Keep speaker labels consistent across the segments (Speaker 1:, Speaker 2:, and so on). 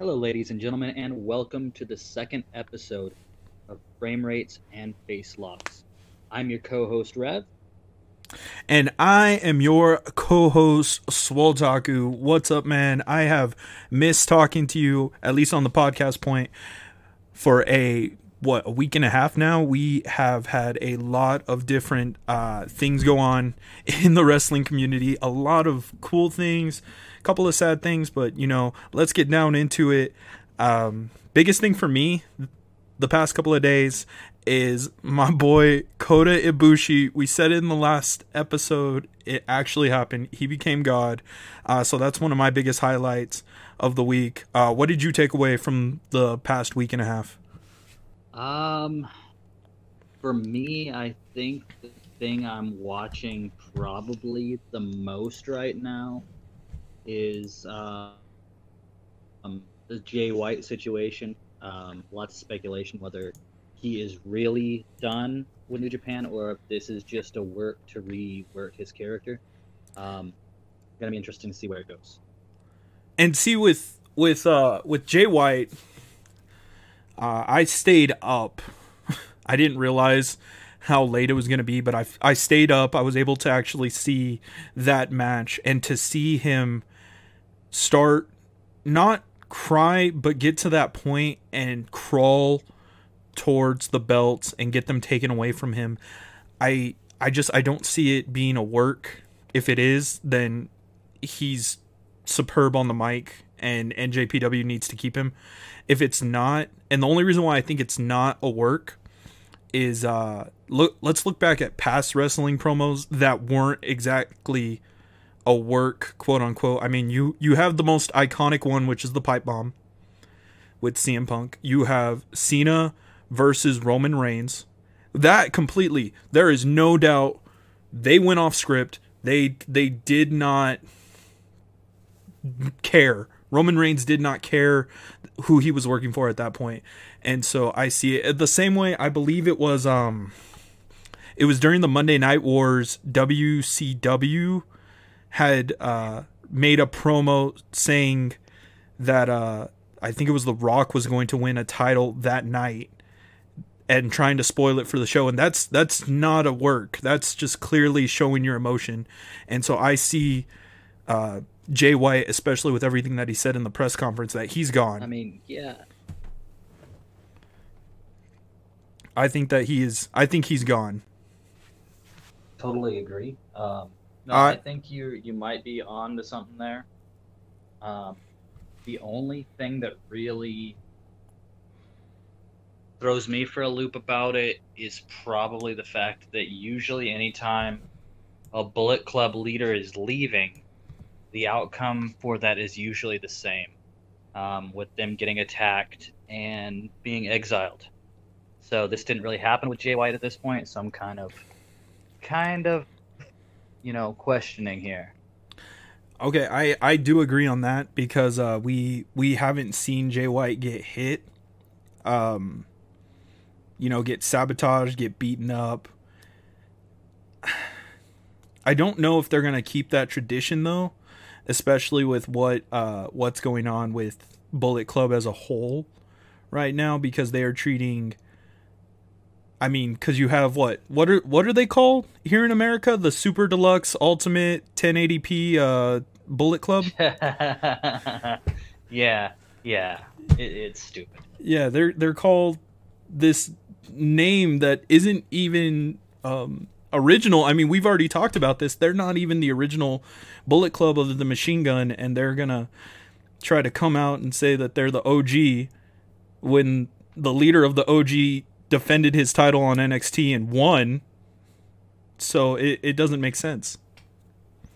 Speaker 1: Hello, ladies and gentlemen, and welcome to the second episode of Frame Rates and Face Locks. I'm your co-host Rev.
Speaker 2: And I am your co-host Swoltaku. What's up, man? I have missed talking to you, at least on the podcast point, for a what a week and a half now. We have had a lot of different uh, things go on in the wrestling community. A lot of cool things, a couple of sad things, but you know, let's get down into it. Um, biggest thing for me the past couple of days is my boy Kota Ibushi. We said it in the last episode. It actually happened. He became God. Uh, so that's one of my biggest highlights of the week. Uh, what did you take away from the past week and a half?
Speaker 1: Um, for me, I think the thing I'm watching probably the most right now is uh, um, the Jay White situation. Um, lots of speculation whether he is really done with New Japan or if this is just a work to rework his character. Um, gonna be interesting to see where it goes.
Speaker 2: And see with with uh with Jay White, uh, I stayed up. I didn't realize how late it was going to be, but I, I stayed up. I was able to actually see that match and to see him start not cry, but get to that point and crawl towards the belts and get them taken away from him. I I just I don't see it being a work. If it is, then he's superb on the mic and NJPW needs to keep him. If it's not, and the only reason why I think it's not a work is uh look let's look back at past wrestling promos that weren't exactly a work quote unquote. I mean, you you have the most iconic one which is the pipe bomb with CM Punk. You have Cena versus Roman Reigns. That completely there is no doubt they went off script. They they did not care. Roman Reigns did not care who he was working for at that point. And so I see it the same way I believe it was um it was during the Monday Night Wars WCW had uh made a promo saying that uh I think it was The Rock was going to win a title that night and trying to spoil it for the show and that's that's not a work. That's just clearly showing your emotion. And so I see uh Jay White, especially with everything that he said in the press conference, that he's gone.
Speaker 1: I mean, yeah.
Speaker 2: I think that he is. I think he's gone.
Speaker 1: Totally agree. Um, no,
Speaker 2: Uh,
Speaker 1: I think you you might be on to something there. Um, the only thing that really throws me for a loop about it is probably the fact that usually anytime a Bullet Club leader is leaving, the outcome for that is usually the same, um, with them getting attacked and being exiled. So this didn't really happen with Jay White at this point, so I'm kind of, kind of, you know, questioning here.
Speaker 2: Okay, I I do agree on that because uh, we we haven't seen Jay White get hit, um, you know, get sabotaged, get beaten up. I don't know if they're gonna keep that tradition though, especially with what uh what's going on with Bullet Club as a whole right now because they are treating. I mean, because you have what what are what are they called here in America? The Super Deluxe Ultimate 1080p uh, Bullet Club.
Speaker 1: yeah, yeah, it, it's stupid.
Speaker 2: Yeah, they're they're called this name that isn't even um, original. I mean, we've already talked about this. They're not even the original Bullet Club of the Machine Gun, and they're gonna try to come out and say that they're the OG when the leader of the OG defended his title on NXT and won. So it, it doesn't make sense.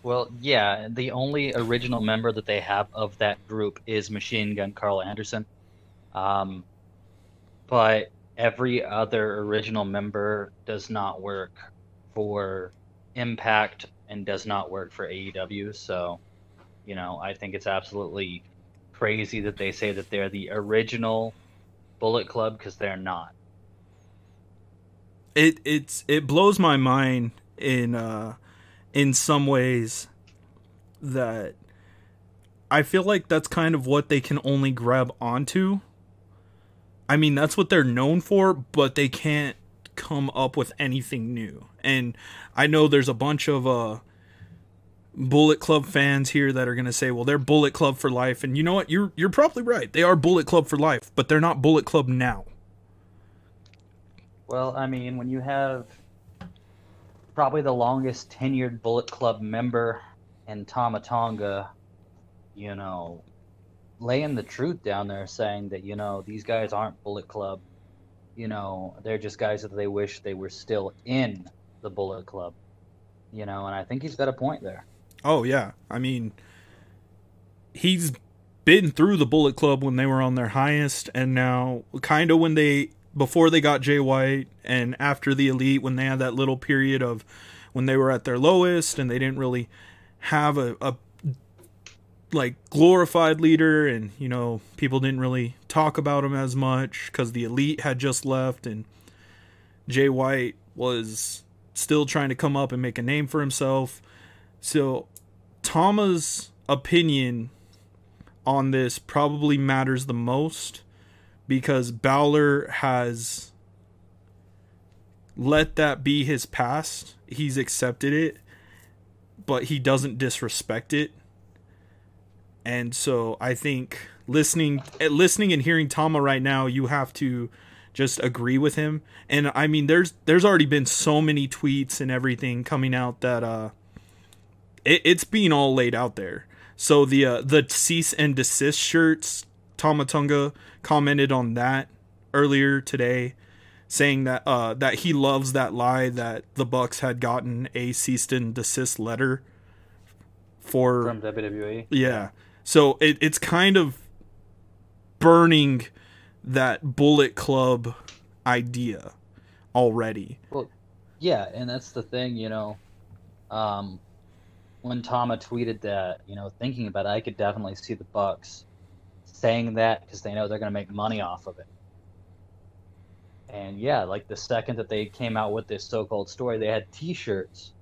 Speaker 1: Well, yeah, the only original member that they have of that group is Machine Gun Karl Anderson. Um, but every other original member does not work for Impact and does not work for AEW. So, you know, I think it's absolutely crazy that they say that they're the original Bullet Club because they're not.
Speaker 2: it it's it blows my mind in uh in some ways that I feel like that's kind of what they can only grab onto. I mean, that's what they're known for, but they can't come up with anything new. And I know there's a bunch of uh Bullet Club fans here that are going to say, "Well, they're Bullet Club for life." And you know what? You're you're probably right. They are Bullet Club for life, but they're not Bullet Club now.
Speaker 1: Well, I mean, when you have probably the longest tenured Bullet Club member in Tama Tonga, you know, laying the truth down there saying that, you know, these guys aren't Bullet Club. You know, they're just guys that they wish they were still in the Bullet Club. You know, and I think he's got a point there.
Speaker 2: Oh yeah. I mean he's been through the Bullet Club when they were on their highest and now kind of when they before they got Jay White and after the Elite when they had that little period of when they were at their lowest and they didn't really have a, a like glorified leader and you know people didn't really talk about him as much cuz the Elite had just left and Jay White was still trying to come up and make a name for himself. So Tama's opinion on this probably matters the most because Bowler has let that be his past. He's accepted it, but he doesn't disrespect it. And so I think listening eh, listening and hearing Tama right now, you have to just agree with him. And I mean there's there's already been so many tweets and everything coming out that uh it, it's being all laid out there. So the uh, the cease and desist shirts, Tama Tonga commented on that earlier today, saying that uh, that he loves that lie that the Bucks had gotten a cease and desist letter for
Speaker 1: from WWE.
Speaker 2: Yeah, so it, it's kind of burning that Bullet Club idea already.
Speaker 1: Well, yeah, and that's the thing, you know. Um, when Tama tweeted that, you know, thinking about it, I could definitely see the Bucks saying that because they know they're going to make money off of it. And yeah, like the second that they came out with this so-called story, they had T-shirts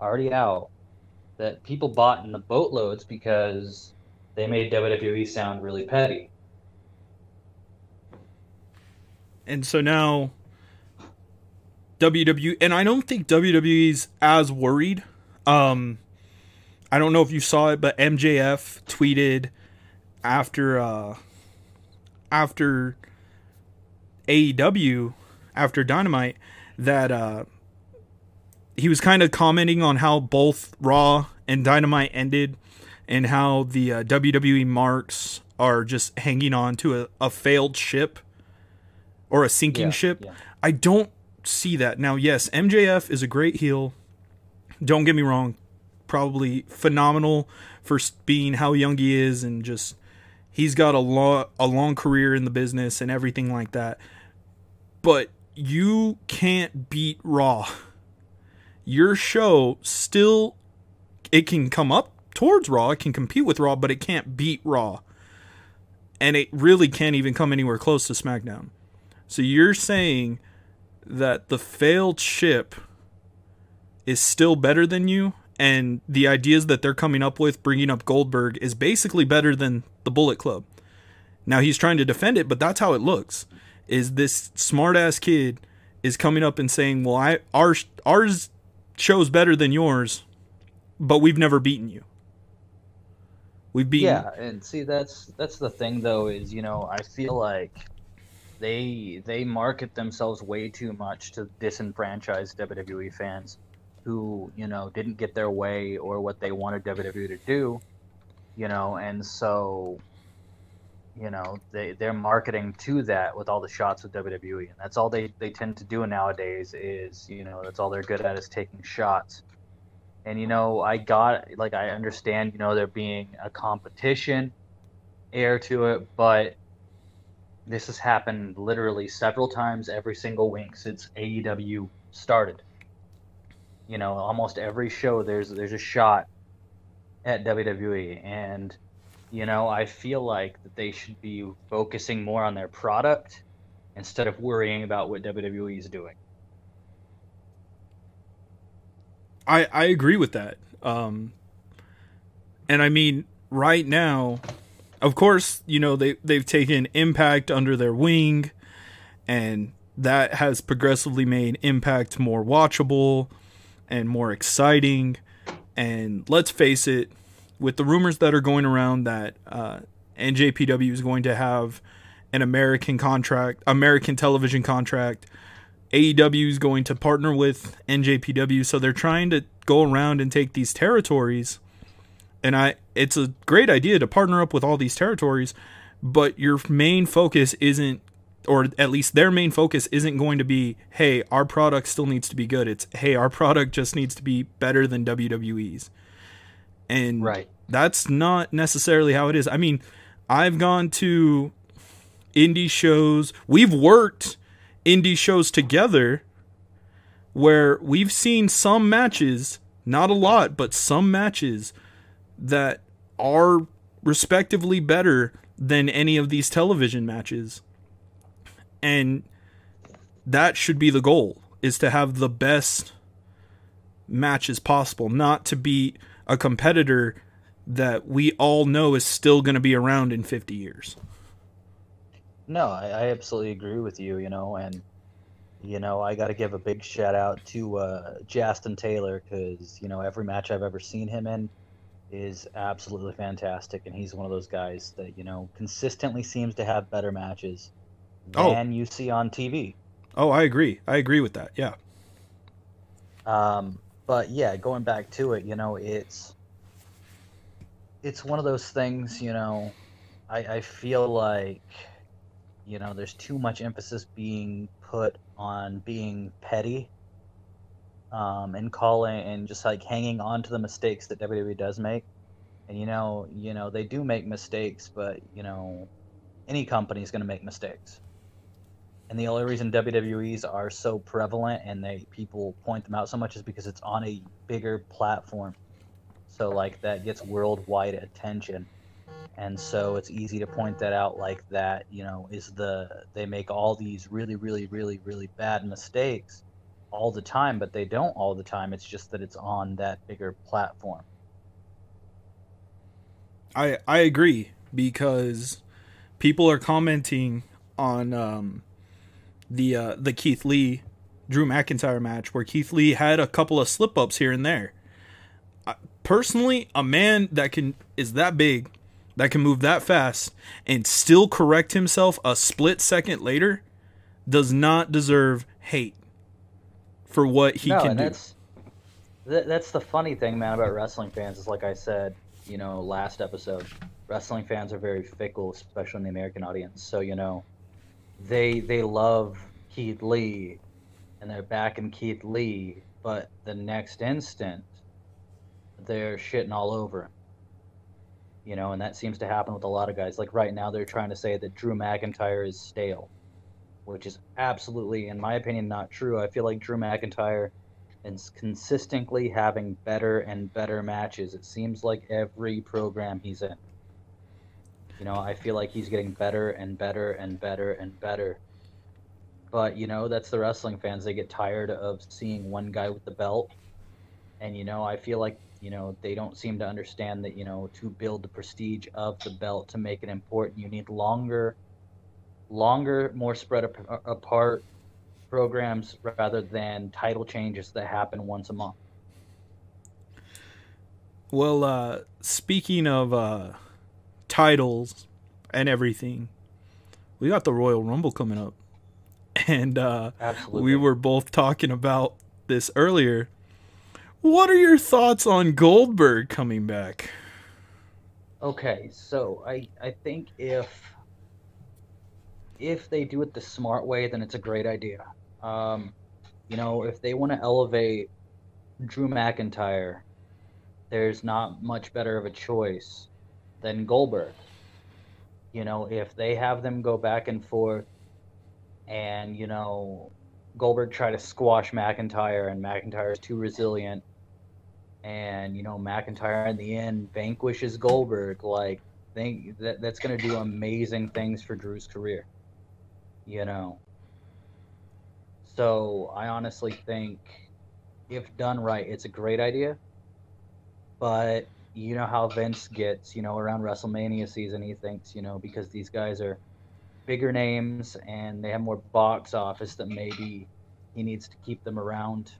Speaker 1: already out that people bought in the boatloads because they made WWE sound really petty.
Speaker 2: And so now WWE, and I don't think WWE's as worried. Um, I don't know if you saw it, but MJF tweeted after uh after AEW after Dynamite that uh he was kind of commenting on how both Raw and Dynamite ended and how the uh, WWE marks are just hanging on to a, a failed ship or a sinking
Speaker 1: Yeah,
Speaker 2: ship.
Speaker 1: yeah.
Speaker 2: I don't see that. Now, yes, MJF is a great heel. Don't get me wrong. Probably phenomenal for being how young he is and just he's got a long a long career in the business and everything like that. But you can't beat Raw. Your show still it can come up towards Raw, it can compete with Raw, but it can't beat Raw. And it really can't even come anywhere close to SmackDown. So you're saying that the failed ship is still better than you and the ideas that they're coming up with bringing up Goldberg is basically better than the Bullet Club. Now he's trying to defend it, but that's how it looks. Is this smart ass kid is coming up and saying, "Well, I our ours show's better than yours, but we've never beaten you. We've beaten
Speaker 1: Yeah, and see that's that's the thing though is you know I feel like they they market themselves way too much to disenfranchise WWE fans who you know didn't get their way or what they wanted WWE to do, you know, and so you know they they're marketing to that with all the shots with WWE, and that's all they they tend to do nowadays is you know that's all they're good at is taking shots. And you know, I got like I understand, you know, there being a competition air to it, but this has happened literally several times every single week since AEW started. You know, almost every show there's there's a shot at WWE and you know, I feel like that they should be focusing more on their product instead of worrying about what WWE is doing.
Speaker 2: I I agree with that. Um, and I mean, right now, of course, you know they they've taken Impact under their wing, and that has progressively made Impact more watchable and more exciting. And let's face it, with the rumors that are going around that uh, NJPW is going to have an American contract, American television contract. AEW is going to partner with NJPW, so they're trying to go around and take these territories. And I, it's a great idea to partner up with all these territories, but your main focus isn't, or at least their main focus isn't going to be, hey, our product still needs to be good. It's, hey, our product just needs to be better than WWE's. And
Speaker 1: Right.
Speaker 2: that's not necessarily how it is. I mean, I've gone to indie shows. We've worked indie shows together where we've seen some matches, not a lot, but some matches that are respectively better than any of these television matches. And that should be the goal is to have the best matches possible, not to be a competitor that we all know is still going to be around in 50 years.
Speaker 1: No, I, I absolutely agree with you, you know, and you know, I got to give a big shout out to uh, Justin Taylor because you know every match I've ever seen him in is absolutely fantastic, and he's one of those guys that you know consistently seems to have better matches
Speaker 2: Oh.
Speaker 1: than you see on TV.
Speaker 2: Oh, I agree. I agree with that. Yeah.
Speaker 1: Um, but yeah, going back to it, you know, it's it's one of those things, you know, I, I feel like, you know, there's too much emphasis being put on being petty, um, and calling and just like hanging on to the mistakes that WWE does make. And you know, you know, they do make mistakes, but you know, any company is going to make mistakes. And the only reason WWE's are so prevalent and they people point them out so much is because it's on a bigger platform. So like that gets worldwide attention. And so it's easy to point that out like that, you know, is the they make all these really really really really bad mistakes all the time, but they don't all the time. It's just that it's on that bigger platform.
Speaker 2: I I agree because people are commenting on um, the uh, the Keith Lee Drew McIntyre match where Keith Lee had a couple of slip ups here and there. Personally, a man that can is that big, that can move that fast and still correct himself a split second later does not deserve hate for what he
Speaker 1: no,
Speaker 2: can do.
Speaker 1: that's that, that's the funny thing, man, about wrestling fans is like I said, you know, last episode, wrestling fans are very fickle, especially in the American audience. So you know, they they love Keith Lee, and they're backing Keith Lee, but the next instant, they're shitting all over him. You know, and that seems to happen with a lot of guys. Like right now, they're trying to say that Drew McIntyre is stale, which is absolutely, in my opinion, not true. I feel like Drew McIntyre is consistently having better and better matches. It seems like every program he's in. You know, I feel like he's getting better and better and better and better. But, you know, that's the wrestling fans. They get tired of seeing one guy with the belt. And, you know, I feel like, you know, they don't seem to understand that, you know, to build the prestige of the belt, to make it important, you need longer, longer, more spread ap- apart programs rather than title changes that happen once a month.
Speaker 2: Well, uh, speaking of uh, titles and everything, we got the Royal Rumble coming up. And uh,
Speaker 1: Absolutely.
Speaker 2: we were both talking about this earlier. What are your thoughts on Goldberg coming back?
Speaker 1: Okay, so I I think if if they do it the smart way, then it's a great idea. Um, you know, if they want to elevate Drew McIntyre, there's not much better of a choice than Goldberg. You know, if they have them go back and forth, and you know, Goldberg try to squash McIntyre, and McIntyre is too resilient, and you know McIntyre in the end vanquishes Goldberg. Like, think that that's gonna do amazing things for Drew's career. You know. So I honestly think, if done right, it's a great idea. But you know how Vince gets, you know, around WrestleMania season, he thinks, you know, because these guys are bigger names and they have more box office that maybe he needs to keep them around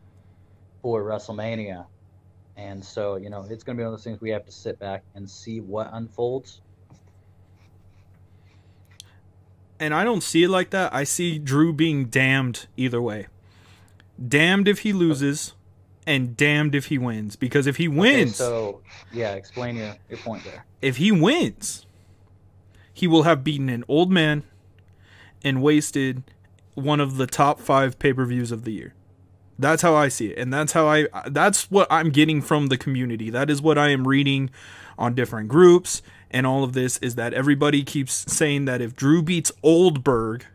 Speaker 1: for WrestleMania. And so, you know, it's going to be one of those things we have to sit back and see what unfolds.
Speaker 2: And I don't see it like that. I see Drew being damned either way. Damned if he loses, and damned if he wins. Because if he wins.
Speaker 1: Okay, so, yeah, explain your, your point there.
Speaker 2: If he wins, he will have beaten an old man and wasted one of the top five pay per views of the year. That's how I see it, and that's how I. That's what I'm getting from the community. That is what I am reading on different groups, and all of this is that everybody keeps saying that if Drew beats Oldberg,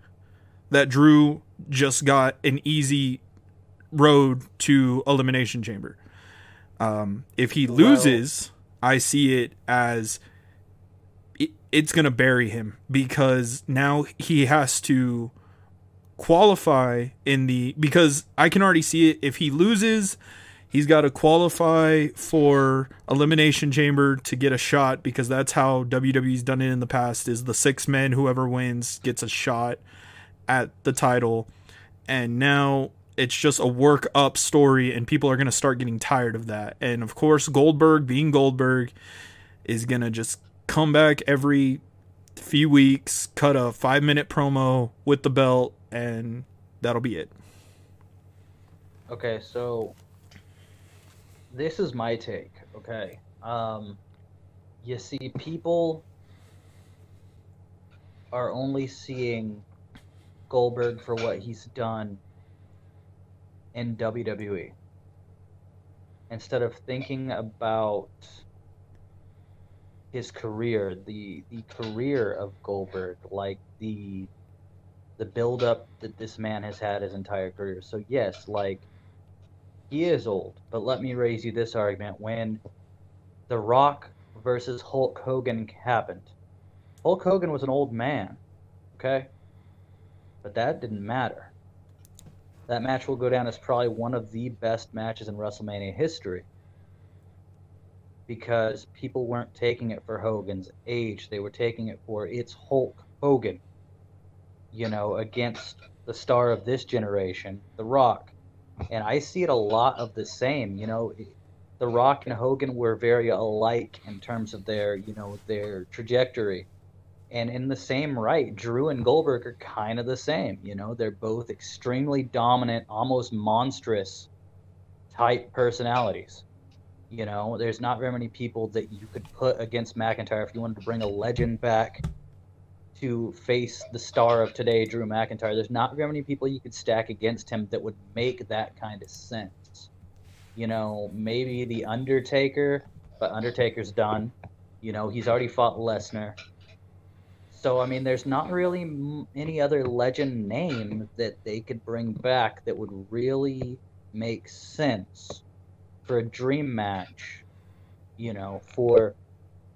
Speaker 2: that Drew just got an easy road to elimination chamber. Um, if he loses, I see it as it, it's going to bury him because now he has to qualify in the because I can already see it. If he loses he's got to qualify for elimination chamber to get a shot because that's how WWE's done it in the past is the six men whoever wins gets a shot at the title. And now it's just a work up story and people are going to start getting tired of that. And of course Goldberg being Goldberg is going to just come back every few weeks cut a 5 minute promo with the belt and that'll be it.
Speaker 1: Okay, so this is my take. Okay, um, you see, people are only seeing Goldberg for what he's done in WWE instead of thinking about his career, the the career of Goldberg, like the the build up that this man has had his entire career. So yes, like he is old, but let me raise you this argument when The Rock versus Hulk Hogan happened. Hulk Hogan was an old man, okay? But that didn't matter. That match will go down as probably one of the best matches in WrestleMania history. Because people weren't taking it for Hogan's age, they were taking it for it's Hulk Hogan you know, against the star of this generation, The Rock. And I see it a lot of the same. You know, The Rock and Hogan were very alike in terms of their, you know, their trajectory. And in the same right, Drew and Goldberg are kind of the same. You know, they're both extremely dominant, almost monstrous type personalities. You know, there's not very many people that you could put against McIntyre if you wanted to bring a legend back to face the star of today, Drew McIntyre. There's not very many people you could stack against him that would make that kind of sense. You know, maybe the Undertaker, but Undertaker's done. You know, he's already fought Lesnar. So I mean, there's not really any other legend name that they could bring back that would really make sense for a dream match. You know, for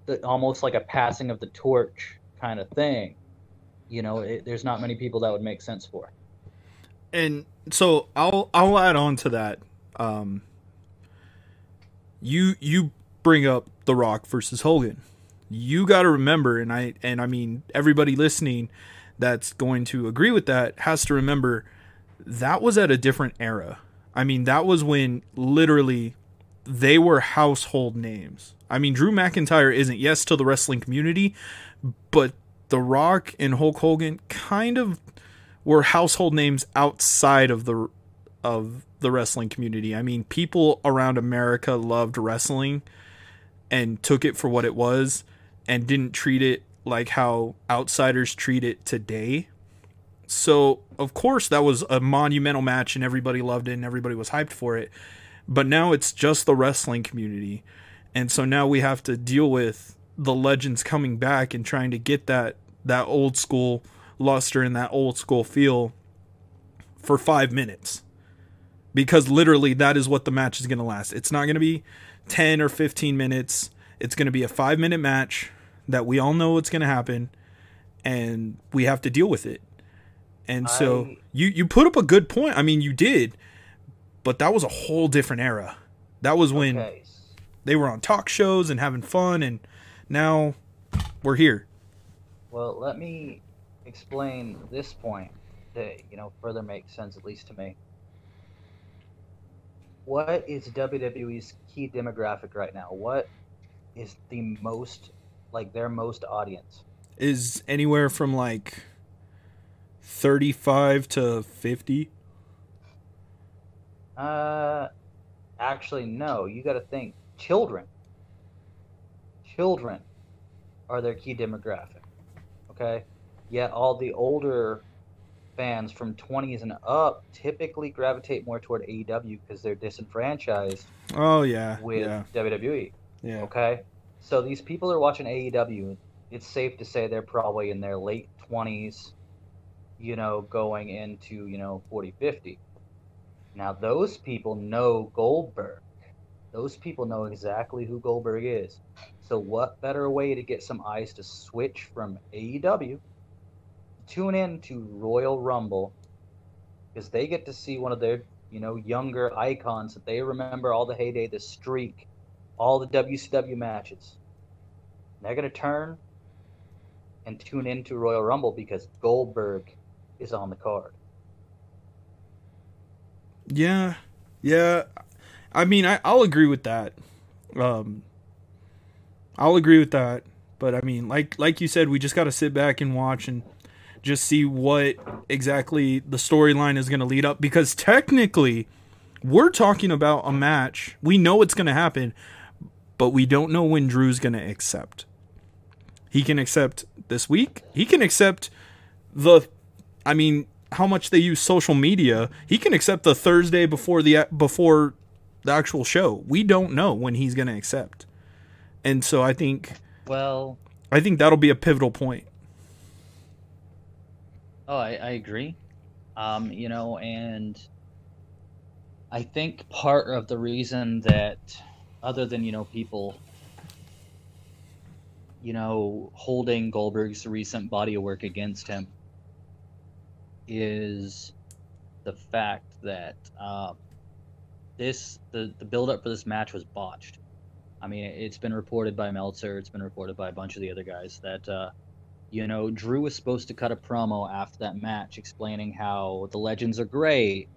Speaker 1: the, almost like a passing of the torch kind of thing. You know, it, there's not many people that would make sense for.
Speaker 2: And so I'll I'll add on to that. Um, you you bring up The Rock versus Hogan. You got to remember, and I and I mean everybody listening that's going to agree with that has to remember that was at a different era. I mean, that was when literally they were household names. I mean, Drew McIntyre isn't yes to the wrestling community, but The Rock and Hulk Hogan kind of were household names outside of the of the wrestling community. I mean, people around America loved wrestling and took it for what it was and didn't treat it like how outsiders treat it today. So, of course, that was a monumental match and everybody loved it and everybody was hyped for it. But now it's just the wrestling community. And so now we have to deal with the legends coming back and trying to get that that old school luster and that old school feel for 5 minutes. Because literally that is what the match is going to last. It's not going to be 10 or 15 minutes. It's going to be a 5 minute match that we all know what's going to happen and we have to deal with it. And so I... you you put up a good point. I mean, you did, but that was a whole different era. That was when
Speaker 1: okay.
Speaker 2: they were on talk shows and having fun, and now we're here.
Speaker 1: Well, let me explain this point that you know further makes sense, at least to me. What is WWE's key demographic right now? What is the most like their most audience?
Speaker 2: Is anywhere from like 35 to 50?
Speaker 1: Uh, actually, no. You got to think children. Children are their key demographic. Okay? Yet all the older fans from 20s and up typically gravitate more toward AEW because they're disenfranchised
Speaker 2: Oh yeah.
Speaker 1: with
Speaker 2: yeah.
Speaker 1: WWE.
Speaker 2: Yeah.
Speaker 1: Okay? So these people are watching AEW. It's safe to say they're probably in their late 20s, you know, going into, you know, 40, 50. Now, those people know Goldberg. Those people know exactly who Goldberg is. So, what better way to get some eyes to switch from AEW, tune in to Royal Rumble, because they get to see one of their, you know, younger icons that they remember all the heyday, the streak, all the WCW matches. They're going to turn and tune into Royal Rumble because Goldberg is on the card.
Speaker 2: Yeah, yeah. I mean, I, I'll agree with that. Um, I'll agree with that. But I mean, like like you said, we just got to sit back and watch and just see what exactly the storyline is going to lead up. Because technically, we're talking about a match. We know it's going to happen, but we don't know when Drew's going to accept. He can accept this week. He can accept the. I mean, how much they use social media. He can accept the Thursday before the before the actual show. We don't know when he's going to accept, and so I think
Speaker 1: Well,
Speaker 2: I think that'll be a pivotal point.
Speaker 1: Oh, I, I agree. Um, you know, and I think part of the reason that, other than, you know, people, you know, holding Goldberg's recent body of work against him, is the fact that uh, this, the, the build up for this match was botched. I mean, it's been reported by Meltzer, it's been reported by a bunch of the other guys that, uh, you know, Drew was supposed to cut a promo after that match explaining how the legends are great,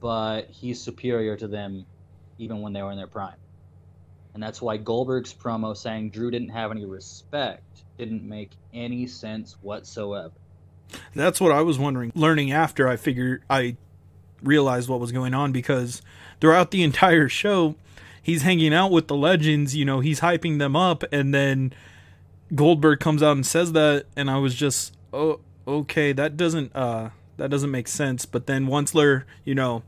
Speaker 1: but he's superior to them even when they were in their prime. And that's why Goldberg's promo saying Drew didn't have any respect didn't make any sense whatsoever.
Speaker 2: That's what I was wondering. Learning after I figured I realized what was going on because throughout the entire show, he's hanging out with the legends, you know, he's hyping them up and then Goldberg comes out and says that and I was just oh okay, that doesn't uh that doesn't make sense. But then once you know,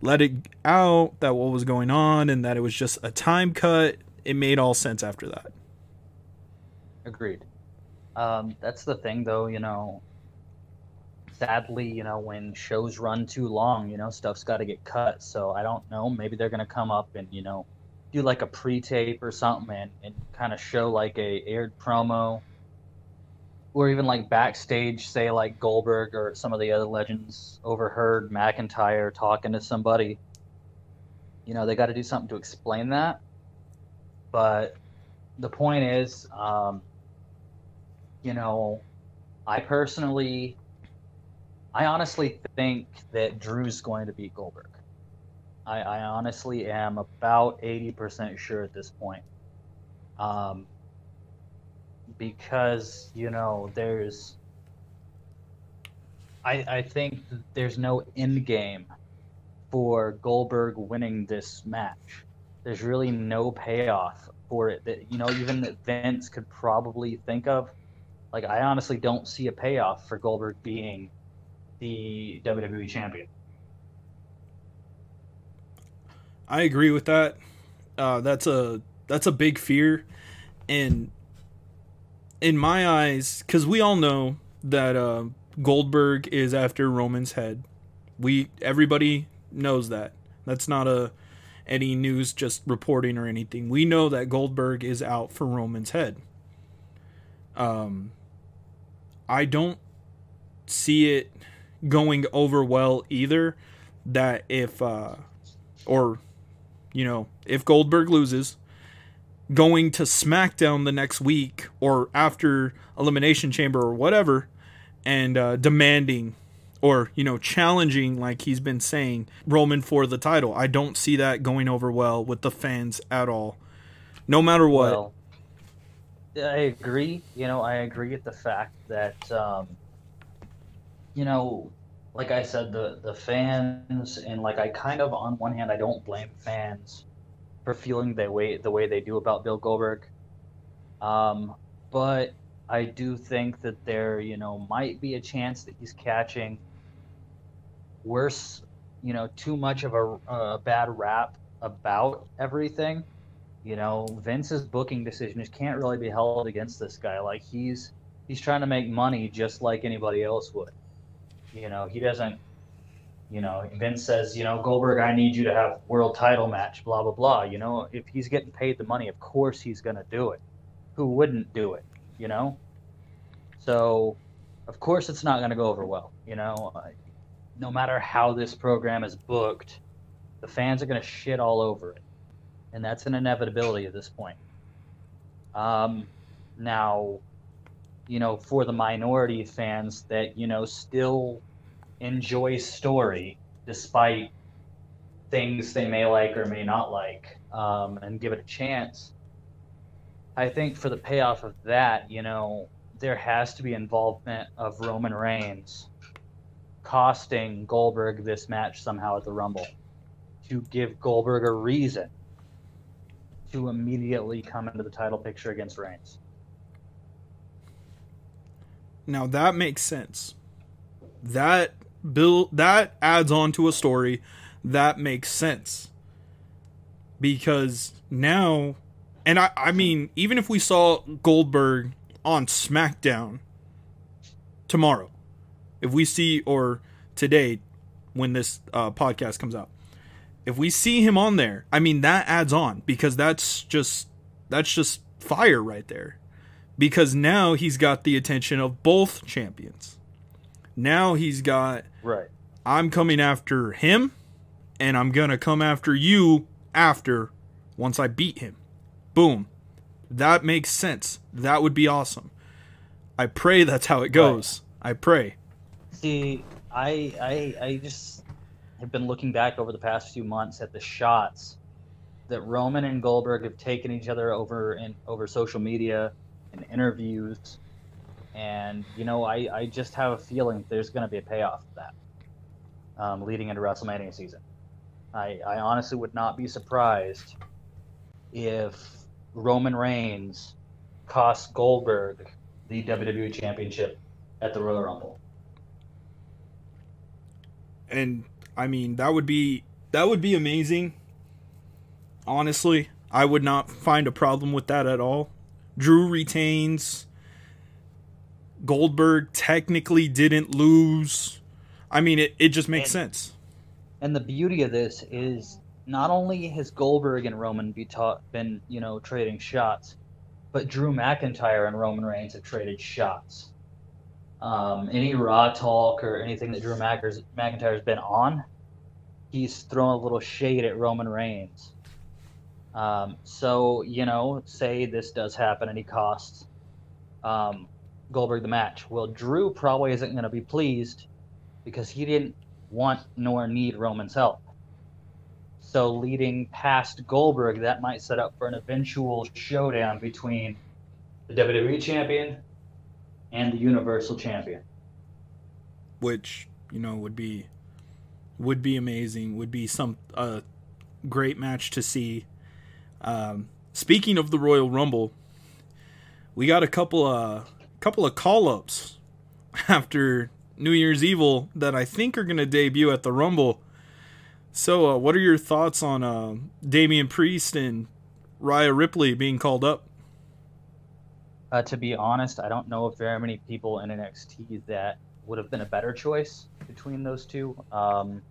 Speaker 2: let it out that what was going on and that it was just a time cut, it made all sense after that.
Speaker 1: Agreed. Um, that's the thing, though. You know, sadly, you know, when shows run too long, you know, stuff's got to get cut. So I don't know. Maybe they're gonna come up and you know, do like a pre-tape or something and, and kind of show like a aired promo, or even like backstage, say like Goldberg or some of the other legends overheard McIntyre talking to somebody. You know, they got to do something to explain that. But the point is, um, you know, I personally, I honestly think that Drew's going to beat Goldberg. I, I honestly am about 80% sure at this point. Um, because, you know, there's, I, I think there's no end game for Goldberg winning this match. There's really no payoff for it that, you know, even that Vince could probably think of like I honestly don't see a payoff for Goldberg being the WWE champion.
Speaker 2: I agree with that. Uh, that's a that's a big fear, and in my eyes, because we all know that uh, Goldberg is after Roman's head. We everybody knows that. That's not a any news just reporting or anything. We know that Goldberg is out for Roman's head. Um, I don't see it going over well either. That if uh, or you know, if Goldberg loses, going to SmackDown the next week or after Elimination Chamber or whatever, and uh, demanding or you know challenging like he's been saying Roman for the title. I don't see that going over well with the fans at all. No matter what. Well,
Speaker 1: I agree. You know, I agree with the fact that um, you know, like I said, the the fans and like I kind of on one hand I don't blame fans for feeling the way the way they do about Bill Goldberg. Um, but I do think that there, you know, might be a chance that he's catching worse, you know, too much of a, a bad rap about everything. You know, Vince's booking decisions can't really be held against this guy. Like he's he's trying to make money just like anybody else would. You know, he doesn't. You know, Vince says, you know, Goldberg, I need you to have world title match, blah blah blah. You know, if he's getting paid the money, of course he's gonna do it. Who wouldn't do it? You know. So, of course, it's not gonna go over well. You know, no matter how this program is booked, the fans are gonna shit all over it, and that's an inevitability at this point. Um, now you know, for the minority fans that, you know, still enjoy story despite things they may like or may not like um, and give it a chance. I think for the payoff of that, you know, there has to be involvement of Roman Reigns costing Goldberg this match somehow at the Rumble to give Goldberg a reason to immediately come into the title picture against Reigns.
Speaker 2: Now that makes sense. That build that adds on to a story that makes sense. Because now and I I mean even if we saw Goldberg on SmackDown tomorrow, if we see or today when this uh, podcast comes out, if we see him on there, I mean that adds on because that's just that's just fire right there because now he's got the attention of both champions. Now he's got
Speaker 1: right.
Speaker 2: I'm coming after him and I'm going to come after you after once I beat him. Boom. That makes sense. That would be awesome. I pray that's how it goes. Right. I pray.
Speaker 1: See, I I I just have been looking back over the past few months at the shots that Roman and Goldberg have taken each other over and over social media interviews. And, you know, I, I just have a feeling there's going to be a payoff of that um, leading into WrestleMania season. I, I honestly would not be surprised if Roman Reigns costs Goldberg the WWE Championship at the Royal Rumble.
Speaker 2: And I mean that would be that would be amazing. Honestly, I would not find a problem with that at all. Drew retains. Goldberg technically didn't lose. I mean, it, it just makes and, sense.
Speaker 1: And the beauty of this is not only has Goldberg and Roman be taught, been, you know, trading shots, but Drew McIntyre and Roman Reigns have traded shots. Um, any Raw talk or anything that Drew McIntyre's been on, he's thrown a little shade at Roman Reigns. Um, so, you know, say this does happen and he costs um, Goldberg the match. Well, Drew probably isn't going to be pleased because he didn't want nor need Roman's help. So, leading past Goldberg, that might set up for an eventual showdown between the WWE champion and the Universal champion.
Speaker 2: Which, you know, would be would be amazing, would be some a great match to see um, speaking of the Royal Rumble, we got a couple of couple of call ups after New Year's Evil that I think are going to debut at the Rumble. So, uh, what are your thoughts on uh, Damian Priest and Rhea Ripley being called up?
Speaker 1: Uh, to be honest, I don't know if there are many people in NXT that would have been a better choice between those two. Um,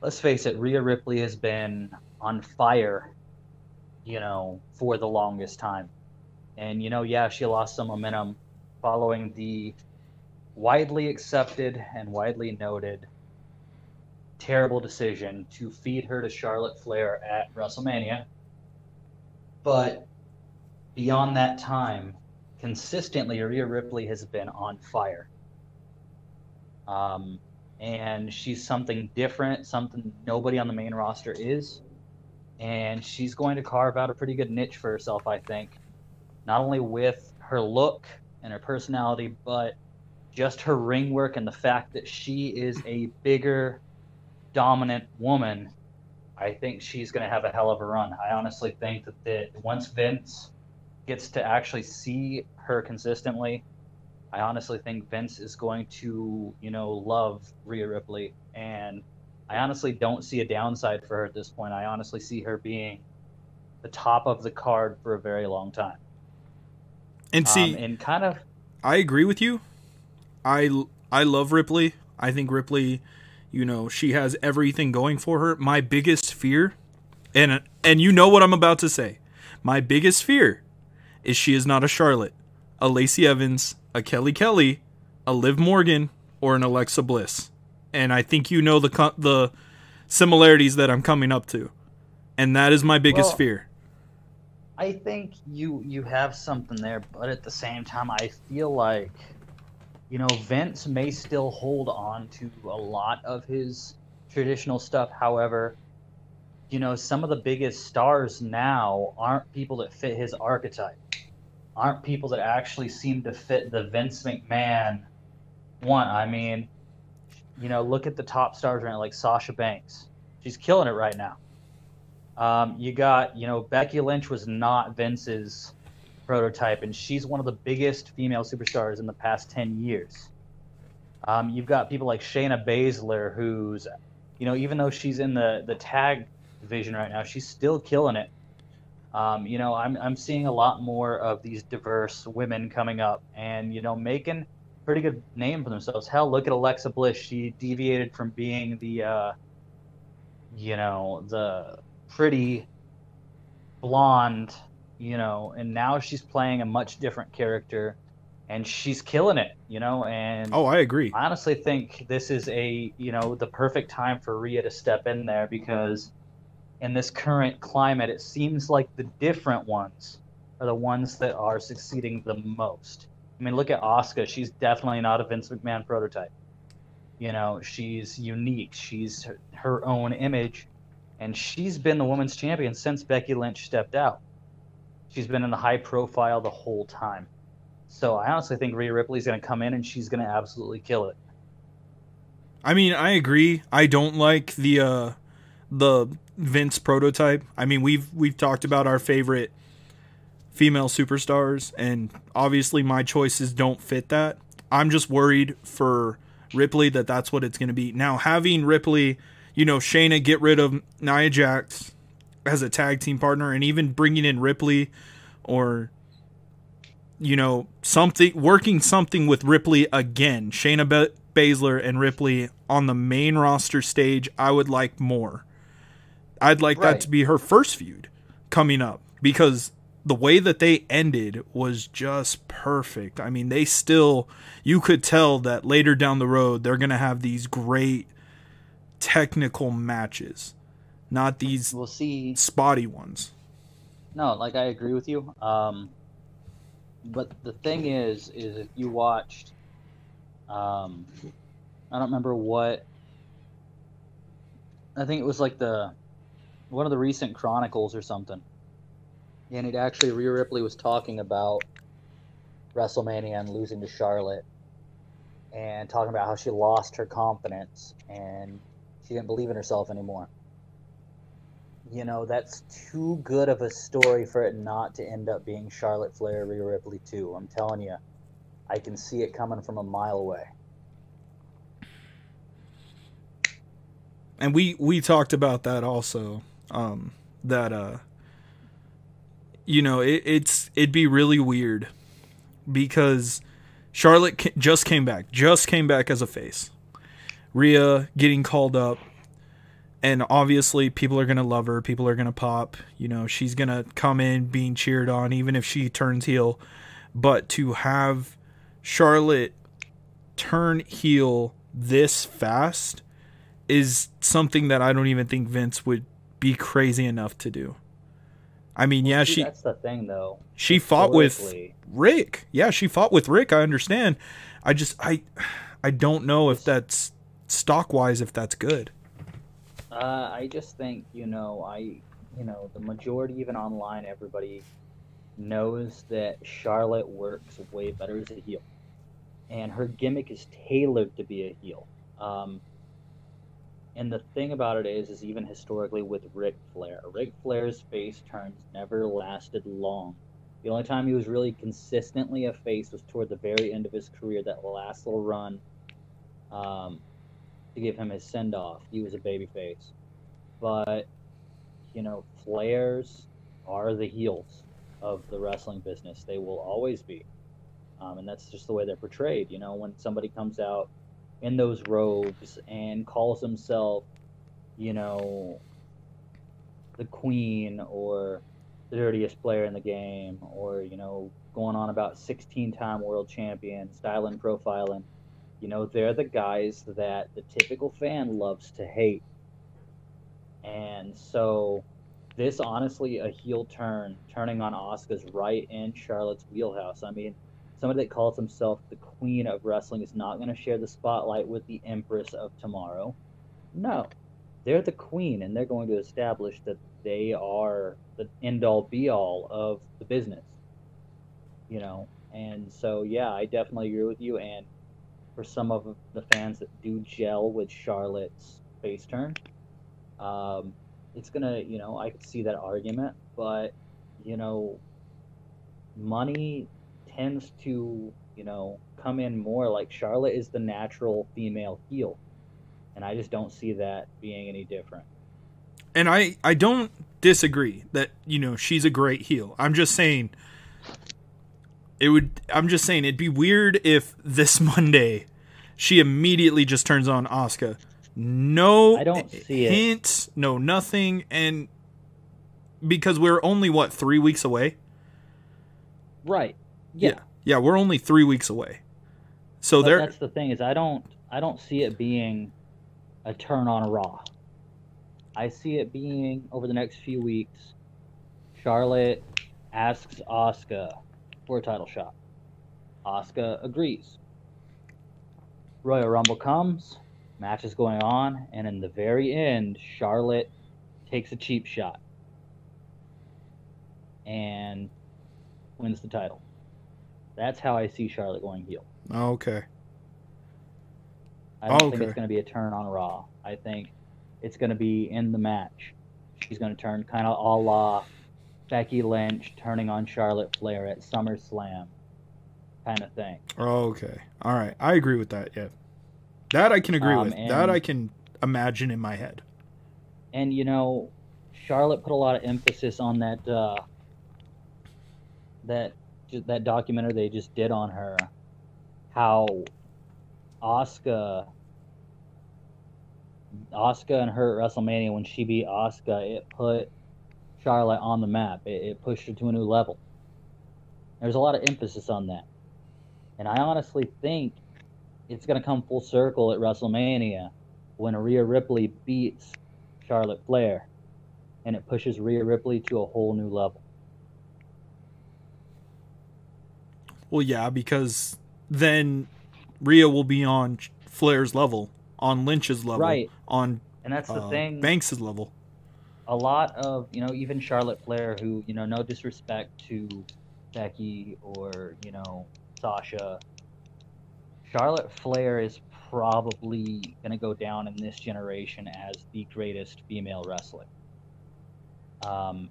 Speaker 1: let's face it, Rhea Ripley has been on fire you know, for the longest time. And, you know, yeah, she lost some momentum following the widely accepted and widely noted terrible decision to feed her to Charlotte Flair at WrestleMania. But beyond that time, consistently, Rhea Ripley has been on fire. Um, and she's something different, something nobody on the main roster is. And she's going to carve out a pretty good niche for herself, I think. Not only with her look and her personality, but just her ring work and the fact that she is a bigger, dominant woman. I think she's going to have a hell of a run. I honestly think that, that once Vince gets to actually see her consistently, I honestly think Vince is going to, you know, love Rhea Ripley. And I honestly don't see a downside for her at this point. I honestly see her being the top of the card for a very long time.
Speaker 2: And see,
Speaker 1: um, and kind of,
Speaker 2: I agree with you. I I love Ripley. I think Ripley, you know, she has everything going for her. My biggest fear, and and you know what I'm about to say. My biggest fear is she is not a Charlotte, a Lacey Evans, a Kelly Kelly, a Liv Morgan, or an Alexa Bliss. And I think you know the the similarities that I'm coming up to, and that is my biggest
Speaker 1: Well,
Speaker 2: fear.
Speaker 1: I think you you have something there, but at the same time, I feel like, you know, Vince may still hold on to a lot of his traditional stuff. However, you know, some of the biggest stars now aren't people that fit his archetype, aren't people that actually seem to fit the Vince McMahon one. I mean, you know, look at the top stars right now, like Sasha Banks. She's killing it right now. Um, you got, you know, Becky Lynch was not Vince's prototype, and she's one of the biggest female superstars in the past 10 years. Um, you've got people like Shayna Baszler, who's, you know, even though she's in the, the tag division right now, she's still killing it. Um, you know, I'm, I'm seeing a lot more of these diverse women coming up and, you know, making pretty good name for themselves. Hell, look at Alexa Bliss. She deviated from being the, uh, you know, the pretty blonde, you know, and now she's playing a much different character and she's killing it, you know, and
Speaker 2: Oh, I agree.
Speaker 1: I honestly think this is a, you know, the perfect time for Rhea to step in there because in this current climate, it seems like the different ones are the ones that are succeeding the most. I mean, look at Asuka. She's definitely not a Vince McMahon prototype. You know, she's unique. She's her, own image, and she's been the women's champion since Becky Lynch stepped out. She's been in the high profile the whole time. So I honestly think Rhea Ripley's going to come in and she's going to absolutely kill it.
Speaker 2: I mean, I agree. I don't like the uh the Vince prototype. I mean, we've we've talked about our favorite female superstars and obviously my choices don't fit that. I'm just worried for Ripley that that's what it's going to be. Now, having Ripley, you know, Shayna get rid of Nia Jax as a tag team partner and even bringing in Ripley or you know, something working something with Ripley again. Shayna Ba- Baszler and Ripley on the main roster stage, I would like more. I'd like that to be her first feud coming up because the way that they ended was just perfect. I mean, they still you could tell that later down the road they're going to have these great technical matches, not these
Speaker 1: We'll see.
Speaker 2: spotty ones.
Speaker 1: No, like I agree with you. Um, but the thing is, is if you watched, um, I don't remember what. I think it was like the one of the recent Chronicles or something, and it actually Rhea Ripley was talking about WrestleMania and losing to Charlotte, and talking about how she lost her confidence and she didn't believe in herself anymore you know, that's too good of a story for it not to end up being Charlotte Flair, Rhea Ripley too. I'm telling you, I can see it coming from a mile away.
Speaker 2: and we we talked about that also um that uh you know it, it's it'd be really weird because charlotte ca- just came back just came back as a face Rhea getting called up and obviously people are to love her people are to pop you know she's to come in being cheered on even if she turns heel but to have charlotte turn heel this fast is something that I don't even think Vince would be crazy enough to do. I mean, yeah,
Speaker 1: See,
Speaker 2: she
Speaker 1: That's the thing, though.
Speaker 2: she fought with Ric. Yeah, she fought with Ric. I understand. I just I I don't know if that's stock wise if that's good.
Speaker 1: Uh, I just think you know, I you know, the majority even online, everybody knows that Charlotte works way better as a heel, and her gimmick is tailored to be a heel. Um, and the thing about it is, is even historically with Ric Flair, Ric Flair's face turns never lasted long. The only time he was really consistently a face was toward the very end of his career, that last little run um, to give him his send off. He was a babyface. But, you know, Flairs are the heels of the wrestling business. They will always be. Um, and that's just the way they're portrayed. You know, when somebody comes out in those robes and calls himself, you know, the queen or the dirtiest player in the game or, you know, going on about 16 time world champion, styling, profiling, you know, they're the guys that the typical fan loves to hate. And so this honestly a heel turn, turning on Asuka's right in Charlotte's wheelhouse. I mean, somebody that calls himself the queen of wrestling is not going to share the spotlight with the empress of tomorrow. No. They're the queen and they're going to establish that they are the end all be all of the business. You know, and so yeah, I definitely agree with you and for some of the fans that do gel with Charlotte's face turn, um, it's gonna, you know, I could see that argument, but you know, money tends to, you know, come in more. Like Charlotte is the natural female heel, and I just don't see that being any different.
Speaker 2: And I I don't disagree that you know she's a great heel. I'm just saying it would I'm just saying it'd be weird if this Monday she immediately just turns on Asuka. No
Speaker 1: I don't see it.
Speaker 2: hints, no nothing and because we're only what 3 weeks away.
Speaker 1: Right. Yeah.
Speaker 2: Yeah, we're only 3 weeks away. So
Speaker 1: but
Speaker 2: there
Speaker 1: that's the thing is I don't I don't see it being a turn on a Raw. I see it being over the next few weeks. Charlotte asks Asuka for a title shot. Asuka agrees. Royal Rumble comes, match is going on, and in the very end, Charlotte takes a cheap shot and wins the title. That's how I see Charlotte going heel.
Speaker 2: Okay.
Speaker 1: I don't think it's going to be a turn on Raw. I think it's going to be in the match. She's going to turn kind of a la Becky Lynch turning on Charlotte Flair at SummerSlam, kind of thing.
Speaker 2: Okay. All right. I agree with that. Yeah. That I can agree
Speaker 1: Um,
Speaker 2: with. That I can imagine in my head.
Speaker 1: And you know, Charlotte put a lot of emphasis on that uh, that that documentary they just did on her, how Asuka, Asuka and her at WrestleMania when she beat Asuka, it put Charlotte on the map. It, it pushed her to a new level. There's a lot of emphasis on that, and I honestly think it's going to come full circle at WrestleMania when Rhea Ripley beats Charlotte Flair, and it pushes Rhea Ripley to a whole new level.
Speaker 2: Well, yeah, because then Rhea will be on Flair's level, on Lynch's level,
Speaker 1: Right.
Speaker 2: on
Speaker 1: And that's the
Speaker 2: uh,
Speaker 1: thing.
Speaker 2: Banks's level.
Speaker 1: a lot of you know even Charlotte Flair, who you know no disrespect to Becky or you know Sasha, Charlotte Flair is probably going to go down in this generation as the greatest female wrestler. Um,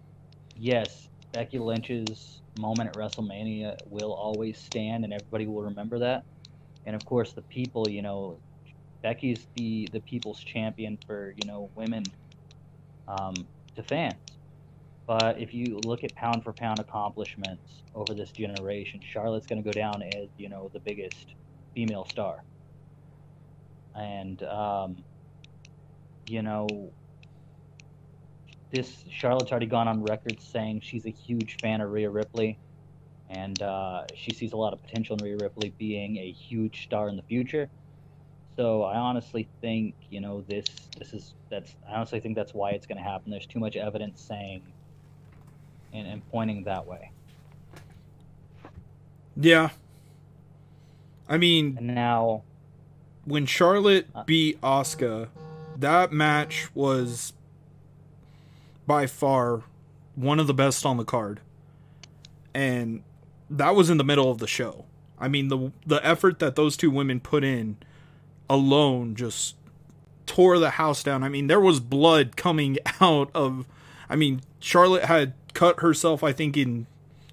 Speaker 1: yes, Becky Lynch's moment at WrestleMania will always stand, and everybody will remember that. And of course, the people, you know, Becky's the the people's champion for you know women um, to fans. But if you look at pound for pound accomplishments over this generation, Charlotte's going to go down as you know the biggest female star. And um, you know, this Charlotte's already gone on record saying she's a huge fan of Rhea Ripley, and uh, she sees a lot of potential in Rhea Ripley being a huge star in the future. So I honestly think you know this this is that's I honestly think that's why it's going to happen. There's too much evidence saying and, and pointing that way.
Speaker 2: Yeah. I mean,
Speaker 1: And now
Speaker 2: when Charlotte
Speaker 1: Uh.
Speaker 2: beat Asuka, that match was by far one of the best on the card. And that was in the middle of the show. I mean the the effort that those two women put in alone just tore the house down. I mean there was blood coming out of I mean Charlotte had cut herself I think in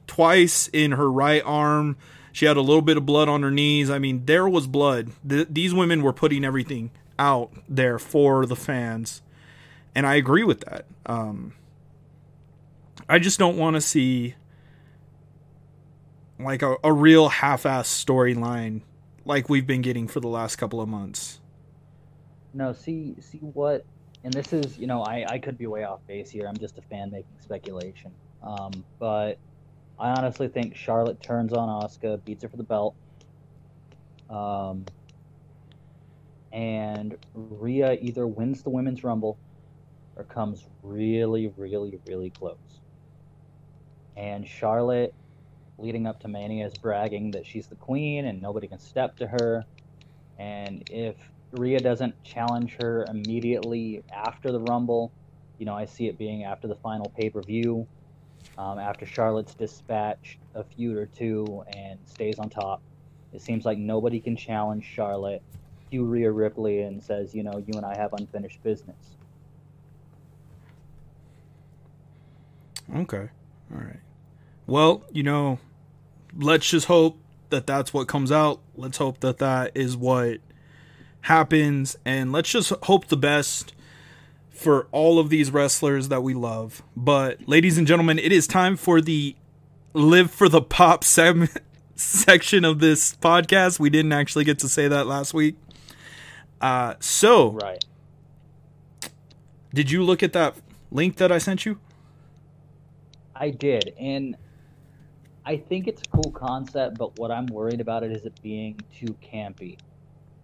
Speaker 2: twice in her right arm. She had a little bit of blood on her knees. I mean, there was blood. Th- these women were putting everything out there for the fans, and I agree with that. Um, I just don't want to see like a, a real half-ass storyline like we've been getting for the last couple of months.
Speaker 1: No, see, see what, and this is, you know, I, I could be way off base here. I'm just a fan making speculation. Um, but I honestly think Charlotte turns on Asuka, beats her for the belt. Um, and Rhea either wins the women's rumble or comes really, really, really close. And Charlotte, leading up to Mania, is bragging that she's the queen and nobody can step to her. And if Rhea doesn't challenge her immediately after the Rumble. You know, I see it being after the final pay per view, um, after Charlotte's dispatched a feud or two and stays on top. It seems like nobody can challenge Charlotte. Cue Rhea Ripley and says, you know, you and I have unfinished business.
Speaker 2: Okay. All right. Well, you know, let's just hope that that's what comes out. Let's hope that that is what happens and let's just hope the best for all of these wrestlers that we love. But ladies and gentlemen, it is time for the live for the pop segment section of this podcast. We didn't actually get to say that last week. Uh so,
Speaker 1: Right.
Speaker 2: did you look at that link that I sent you?
Speaker 1: I did, and I think it's a cool concept, but what I'm worried about it is it being too campy.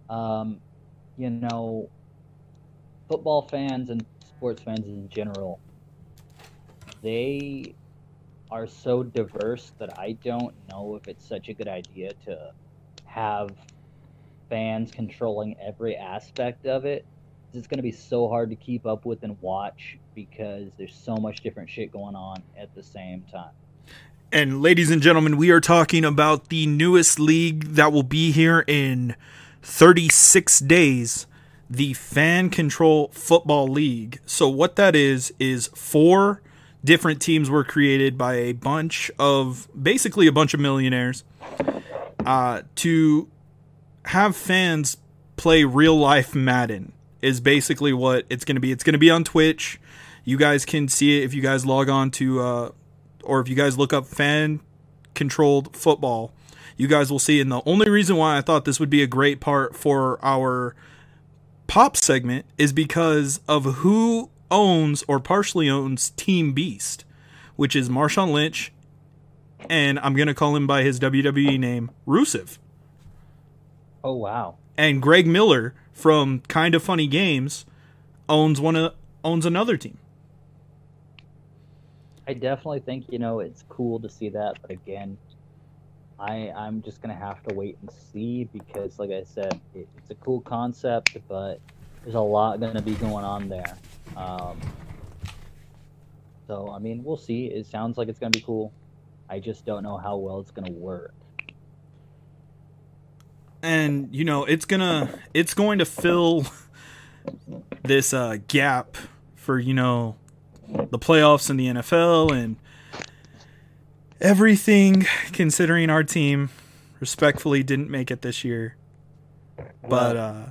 Speaker 1: Um, you know, football fans and sports fans in general, they are so diverse that I don't know if it's such a good idea to have fans controlling every aspect of it. It's going to be so hard to keep up with and watch because there's so much different shit going on at the same time.
Speaker 2: And ladies and gentlemen, we are talking about the newest league that will be here in 36 days, the Fan Control Football League. So what that is is four different teams were created by a bunch of basically a bunch of millionaires uh, to have fans play real life Madden is basically what it's going to be. It's going to be on Twitch. You guys can see it if you guys log on to uh, or if you guys look up fan controlled football, you guys will see. And the only reason why I thought this would be a great part for our pop segment is because of who owns or partially owns Team Beast, which is Marshawn Lynch, and I'm gonna call him by his WWE name, Rusev,
Speaker 1: Oh wow.
Speaker 2: and Greg Miller from Kind of Funny Games owns one of owns another team.
Speaker 1: I definitely think you know it's cool to see that, but again, I I'm just gonna have to wait and see because, like I said, it, it's a cool concept, but there's a lot gonna be going on there. Um, so I mean, we'll see. It sounds like it's gonna be cool. I just don't know how well it's gonna work.
Speaker 2: and you know it's gonna it's going to fill this uh, gap for you know the playoffs in the NFL and everything considering our team respectfully didn't make it this year but uh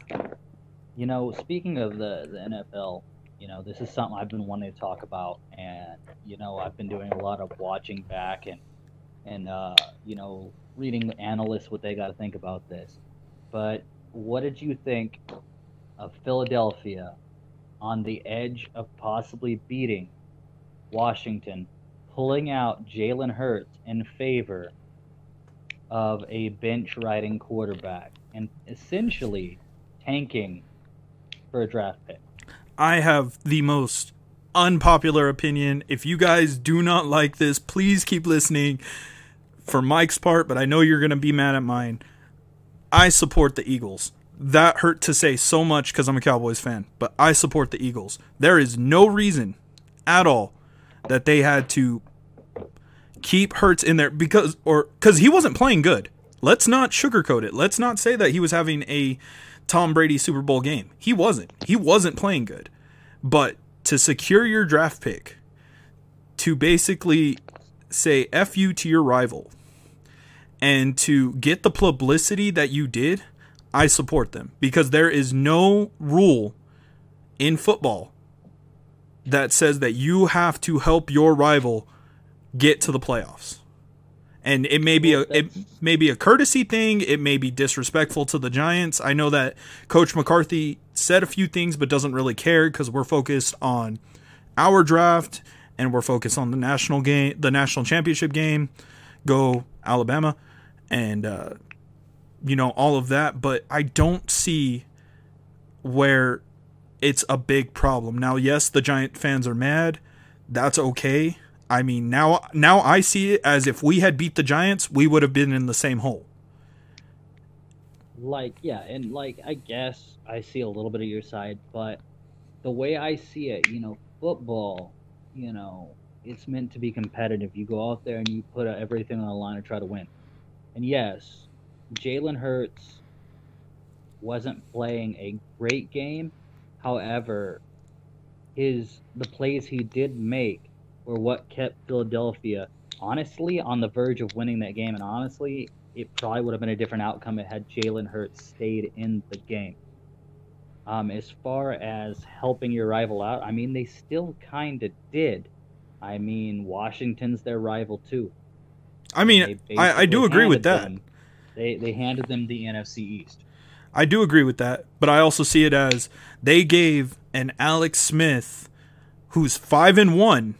Speaker 1: You know, speaking of the, the NFL, you know, this is something I've been wanting to talk about, and you know, I've been doing a lot of watching back and and uh, you know, reading analysts what they got to think about this. But what did you think of Philadelphia on the edge of possibly beating Washington, pulling out Jalen Hurts in favor of a bench riding quarterback, and essentially tanking for a draft pick.
Speaker 2: I have the most unpopular opinion. If you guys do not like this, please keep listening for Mike's part, but I know you're going to be mad at mine. I support the Eagles. That hurt to say so much because I'm a Cowboys fan, but I support the Eagles. There is no reason at all that they had to keep Hurts in there because or because he wasn't playing good. Let's not sugarcoat it. Let's not say that he was having a Tom Brady Super Bowl game. He wasn't. He wasn't playing good. But to secure your draft pick, to basically say F you to your rival, and to get the publicity that you did, I support them because there is no rule in football that says that you have to help your rival get to the playoffs. And it may be a it may be a courtesy thing, it may be disrespectful to the Giants. I know that coach McCarthy said a few things but doesn't really care cuz we're focused on our draft and we're focused on the national game, the national championship game. Go Alabama and uh, you know all of that, but I don't see where it's a big problem. Now, yes, the Giant fans are mad. That's okay. I mean, now now I see it as if we had beat the Giants, we would have been in the same hole.
Speaker 1: Like, yeah, and like I guess I see a little bit of your side, but the way I see it, you know, football, you know, it's meant to be competitive. You go out there and you put everything on the line to try to win. And yes, Jalen Hurts wasn't playing a great game. However, his the plays he did make were what kept Philadelphia honestly on the verge of winning that game. And honestly, it probably would have been a different outcome had Jalen Hurts stayed in the game. Um, as far as helping your rival out, I mean, they still kind of did. I mean, Washington's their rival too.
Speaker 2: I mean, I, I do agree with that.
Speaker 1: Them, they they handed them the NFC East.
Speaker 2: I do agree with that, but I also see it as they gave an Alex Smith, who's five and one,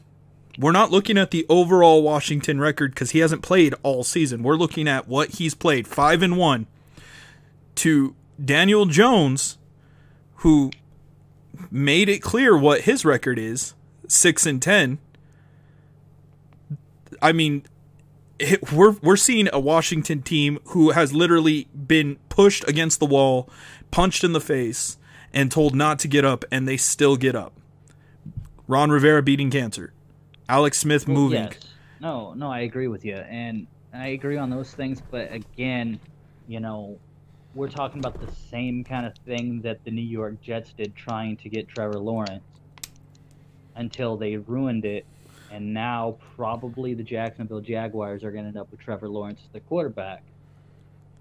Speaker 2: we're not looking at the overall Washington record because he hasn't played all season. We're looking at what he's played, five and one, to Daniel Jones, who made it clear what his record is, six and ten. I mean, it, we're we're seeing a Washington team who has literally been pushed against the wall, punched in the face, and told not to get up, and they still get up. Ron Rivera beating cancer. Alex Smith well, moving. Yes.
Speaker 1: No, no, I agree with you, and I agree on those things. But again, you know, we're talking about the same kind of thing that the New York Jets did, trying to get Trevor Lawrence, until they ruined it, and now probably the Jacksonville Jaguars are going to end up with Trevor Lawrence as the quarterback.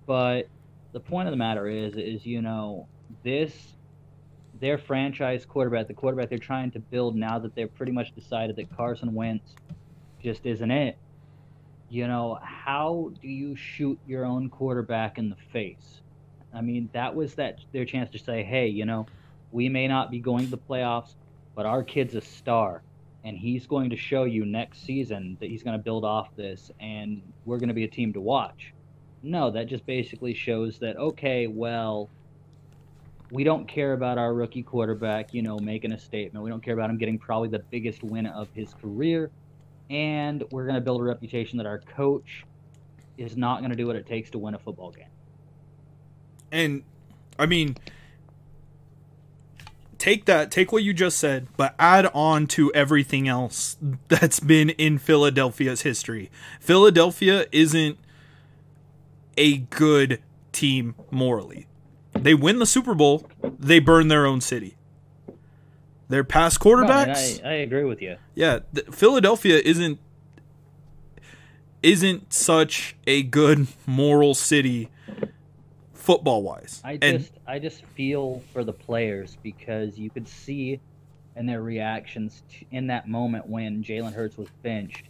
Speaker 1: But the point of the matter is, is you know, this their franchise quarterback, the quarterback they're trying to build now that they've pretty much decided that Carson Wentz just isn't it. You know, how do you shoot your own quarterback in the face? I mean, that was that their chance to say, "Hey, you know, we may not be going to the playoffs, but our kid's a star, and he's going to show you next season that he's going to build off this, and we're going to be a team to watch." No, that just basically shows that okay, well, we don't care about our rookie quarterback, you know, making a statement. We don't care about him getting probably the biggest win of his career. And we're going to build a reputation that our coach is not going to do what it takes to win a football game.
Speaker 2: And, I mean, take that, take what you just said, but add on to everything else that's been in Philadelphia's history. Philadelphia isn't a good team morally. They win the Super Bowl, they burn their own city. Their past quarterbacks.
Speaker 1: No, I, I, agree with you.
Speaker 2: Yeah, Philadelphia isn't isn't such a good moral city football wise.
Speaker 1: I just I just feel for the players because you could see in their reactions to, in that moment when Jalen Hurts was benched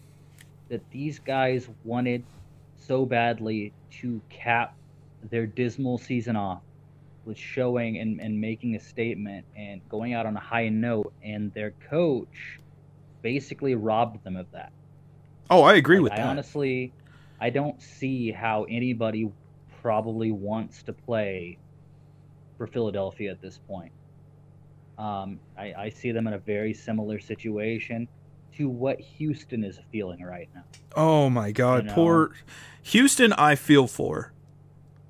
Speaker 1: that these guys wanted so badly to cap their dismal season off was showing and, and making a statement and going out on a high note, and their coach basically robbed them of that.
Speaker 2: Oh, I agree
Speaker 1: like,
Speaker 2: with
Speaker 1: I
Speaker 2: that.
Speaker 1: Honestly, I don't see how anybody probably wants to play for Philadelphia at this point. Um, I, I see them in a very similar situation to what Houston is feeling right now.
Speaker 2: Oh my god,
Speaker 1: You know?
Speaker 2: poor Houston I feel for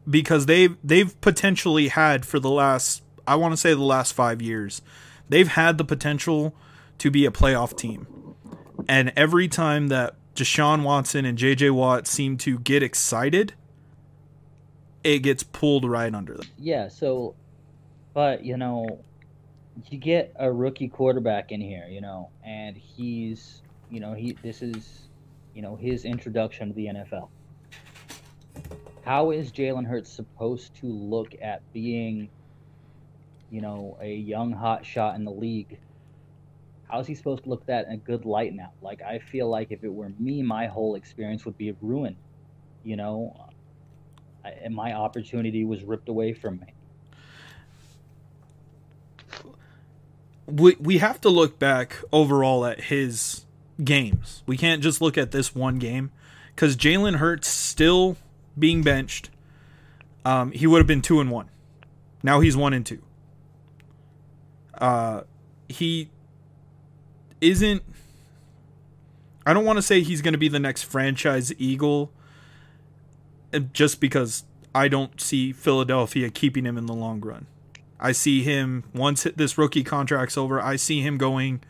Speaker 2: because they've they've potentially had for the last I want to say the last 5 years. They've had the potential to be a playoff team. And every time that Deshaun Watson and JJ Watt seem to get excited, it gets pulled right under them.
Speaker 1: Yeah, so, but, you know, you get a rookie quarterback in here, you know, and he's, you know, he, this is, you know, his introduction to the NFL. How is Jalen Hurts supposed to look at being, you know, a young hot shot in the league? How is he supposed to look at that in a good light now? Like, I feel like if it were me, my whole experience would be ruined. You know, and my opportunity was ripped away from me.
Speaker 2: we we have to look back overall at his games. We can't just look at this one game because Jalen Hurts still being benched. Um, he would have been two and one. Now he's one and two. Uh, he isn't. I don't want to say he's going to be the next franchise Eagle, just because I don't see Philadelphia keeping him in the long run. I see him once this rookie contract's over. I see him going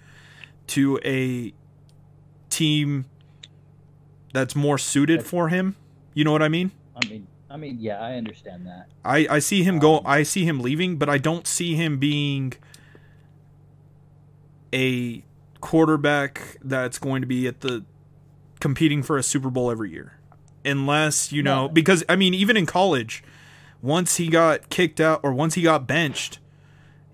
Speaker 2: to a team that's more suited for him. You know what I mean?
Speaker 1: I mean, I mean, yeah, I understand that.
Speaker 2: I I see him go. Um, I see him leaving, but I don't see him being a quarterback that's going to be at the competing for a Super Bowl every year, unless you know
Speaker 1: No.
Speaker 2: because I mean even in college, once he got kicked out or once he got benched,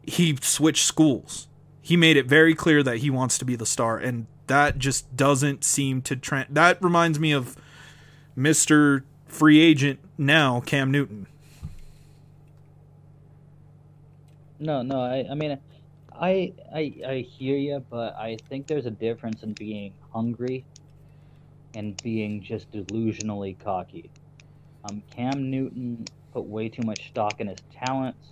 Speaker 2: he switched schools. He made it very clear that he wants to be the star, and that just doesn't seem to trend. That reminds me of Mister Free Agent now, Cam Newton.
Speaker 1: No, no, I, I mean, I, I, I hear you, but I think there's a difference in being hungry and being just delusionally cocky. Um, Cam Newton put way too much stock in his talents.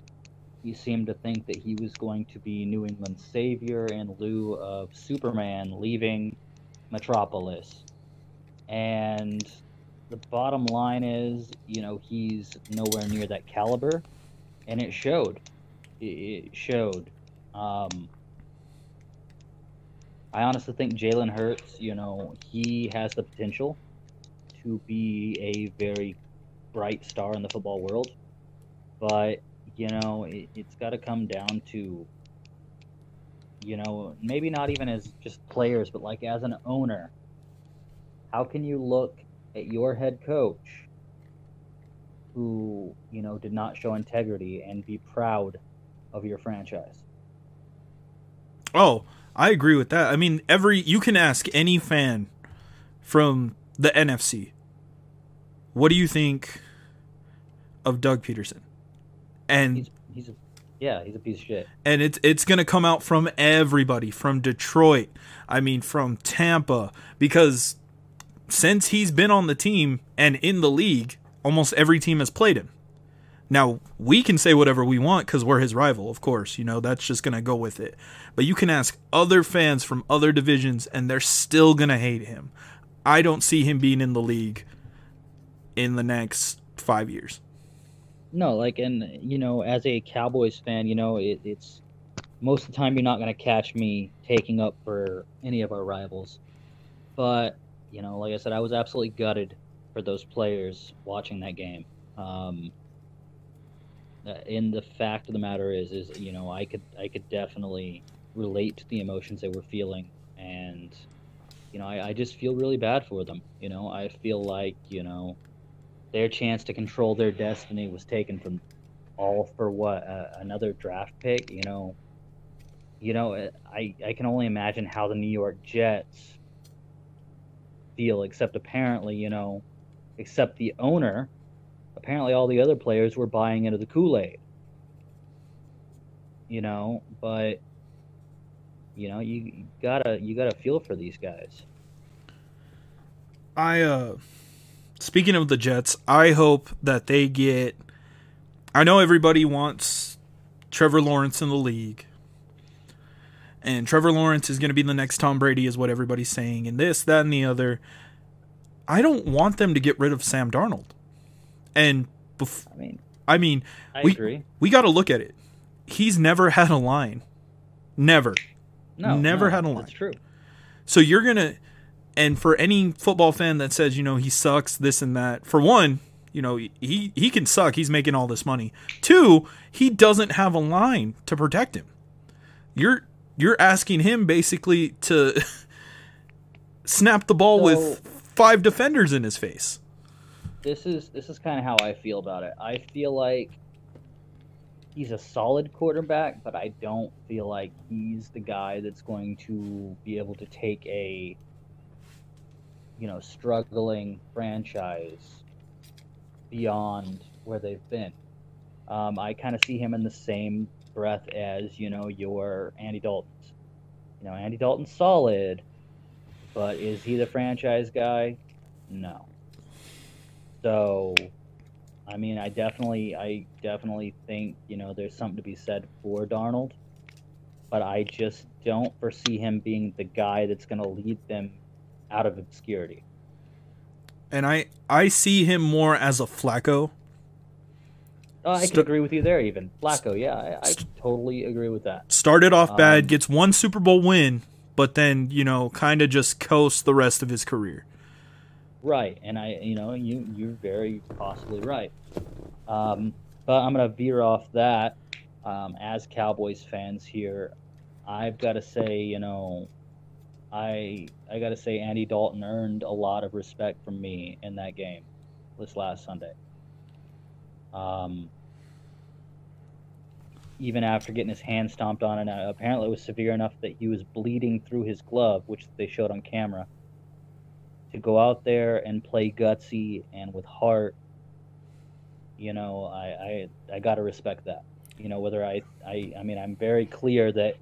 Speaker 1: He seemed to think that he was going to be New England's savior in lieu of Superman leaving Metropolis. And the bottom line is, you know, he's nowhere near that caliber, and it showed. It, showed. Um, I honestly think Jalen Hurts, you know, he has the potential to be a very bright star in the football world, but you know, it, it's got to come down to, you know, maybe not even as just players, but like as an owner. How can you look at your head coach who, you know, did not show integrity and be proud of your franchise?
Speaker 2: Oh, I agree with that. I mean, every you can ask any fan from the NFC, what do you think of Doug Pederson? And
Speaker 1: He's he's a yeah, he's a piece of shit.
Speaker 2: and it's it's gonna come out from everybody from Detroit. I mean, from Tampa, because since he's been on the team and in the league, almost every team has played him. Now we can say whatever we want because we're his rival, of course. You know that's just gonna go with it. But you can ask other fans from other divisions, and they're still gonna hate him. I don't see him being in the league in the next five years.
Speaker 1: No, like, and you know, as a Cowboys fan, you know, it, it's most of the time you're not going to catch me taking up for any of our rivals. But you know, like I said, I was absolutely gutted for those players watching that game. Um, uh, and the fact of the matter is, is you know, I could I could definitely relate to the emotions they were feeling, and you know, I, I just feel really bad for them. You know, I feel like you know their chance to control their destiny was taken from all for what uh, another draft pick you know you know uh, i i can only imagine how the new york jets feel except apparently you know except the owner apparently all the other players were buying into the kool-aid you know but you know you, gotta you gotta feel for these guys
Speaker 2: I uh speaking of the Jets, I hope that they get I know everybody wants Trevor Lawrence in the league. And Trevor Lawrence is going to be the next Tom Brady, is what everybody's saying, and this, that, and the other. I don't want them to get rid of Sam Darnold. And bef-
Speaker 1: I mean,
Speaker 2: I mean,
Speaker 1: I
Speaker 2: we
Speaker 1: agree.
Speaker 2: we got to look at it. He's never had a line, never.
Speaker 1: No,
Speaker 2: never
Speaker 1: no,
Speaker 2: had a line.
Speaker 1: That's true.
Speaker 2: So you're gonna, and for any football fan that says you know he sucks, this and that. For one, you know he he can suck. He's making all this money. Two, he doesn't have a line to protect him. You're you're asking him basically to snap the ball
Speaker 1: So-
Speaker 2: with five defenders in his face.
Speaker 1: This is this is kind of how I feel about it. I feel like he's a solid quarterback, but I don't feel like he's the guy that's going to be able to take a you know struggling franchise beyond where they've been. Um, I kind of see him in the same breath as you know your Andy Dalton's. You know, Andy Dalton's solid, but is he the franchise guy? No. So, I mean, I definitely, I definitely think you know there's something to be said for Darnold, but I just don't foresee him being the guy that's going to lead them out of obscurity.
Speaker 2: And I I see him more as a Flacco.
Speaker 1: Oh, I can agree with you there. Even Flacco, yeah, I, I totally agree with that.
Speaker 2: Started off bad,
Speaker 1: Um,
Speaker 2: gets one Super Bowl win, but then you know kind of just coasts the rest of his career.
Speaker 1: Right, and I, you know, you you're very possibly right. Um, but I'm gonna veer off that. Um, as Cowboys fans here, I've got to say, you know, I I got to say Andy Dalton earned a lot of respect from me in that game this last Sunday. Um, even after getting his hand stomped on, and apparently it was severe enough that he was bleeding through his glove, which they showed on camera to go out there and play gutsy and with heart, you know, I I, I gotta respect that. You know, whether I, I I mean I'm very clear that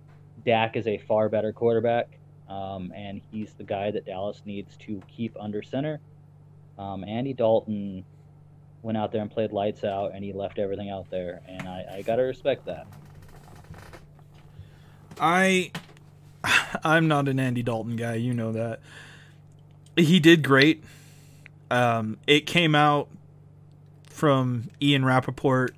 Speaker 1: Dak is a far better quarterback, um, and he's the guy that Dallas needs to keep under center. Um, Andy Dalton went out there and played lights out, and he left everything out there, and I, I gotta respect that.
Speaker 2: I I'm not an Andy Dalton guy, you know that. He did great. Um, it came out from Ian Rapoport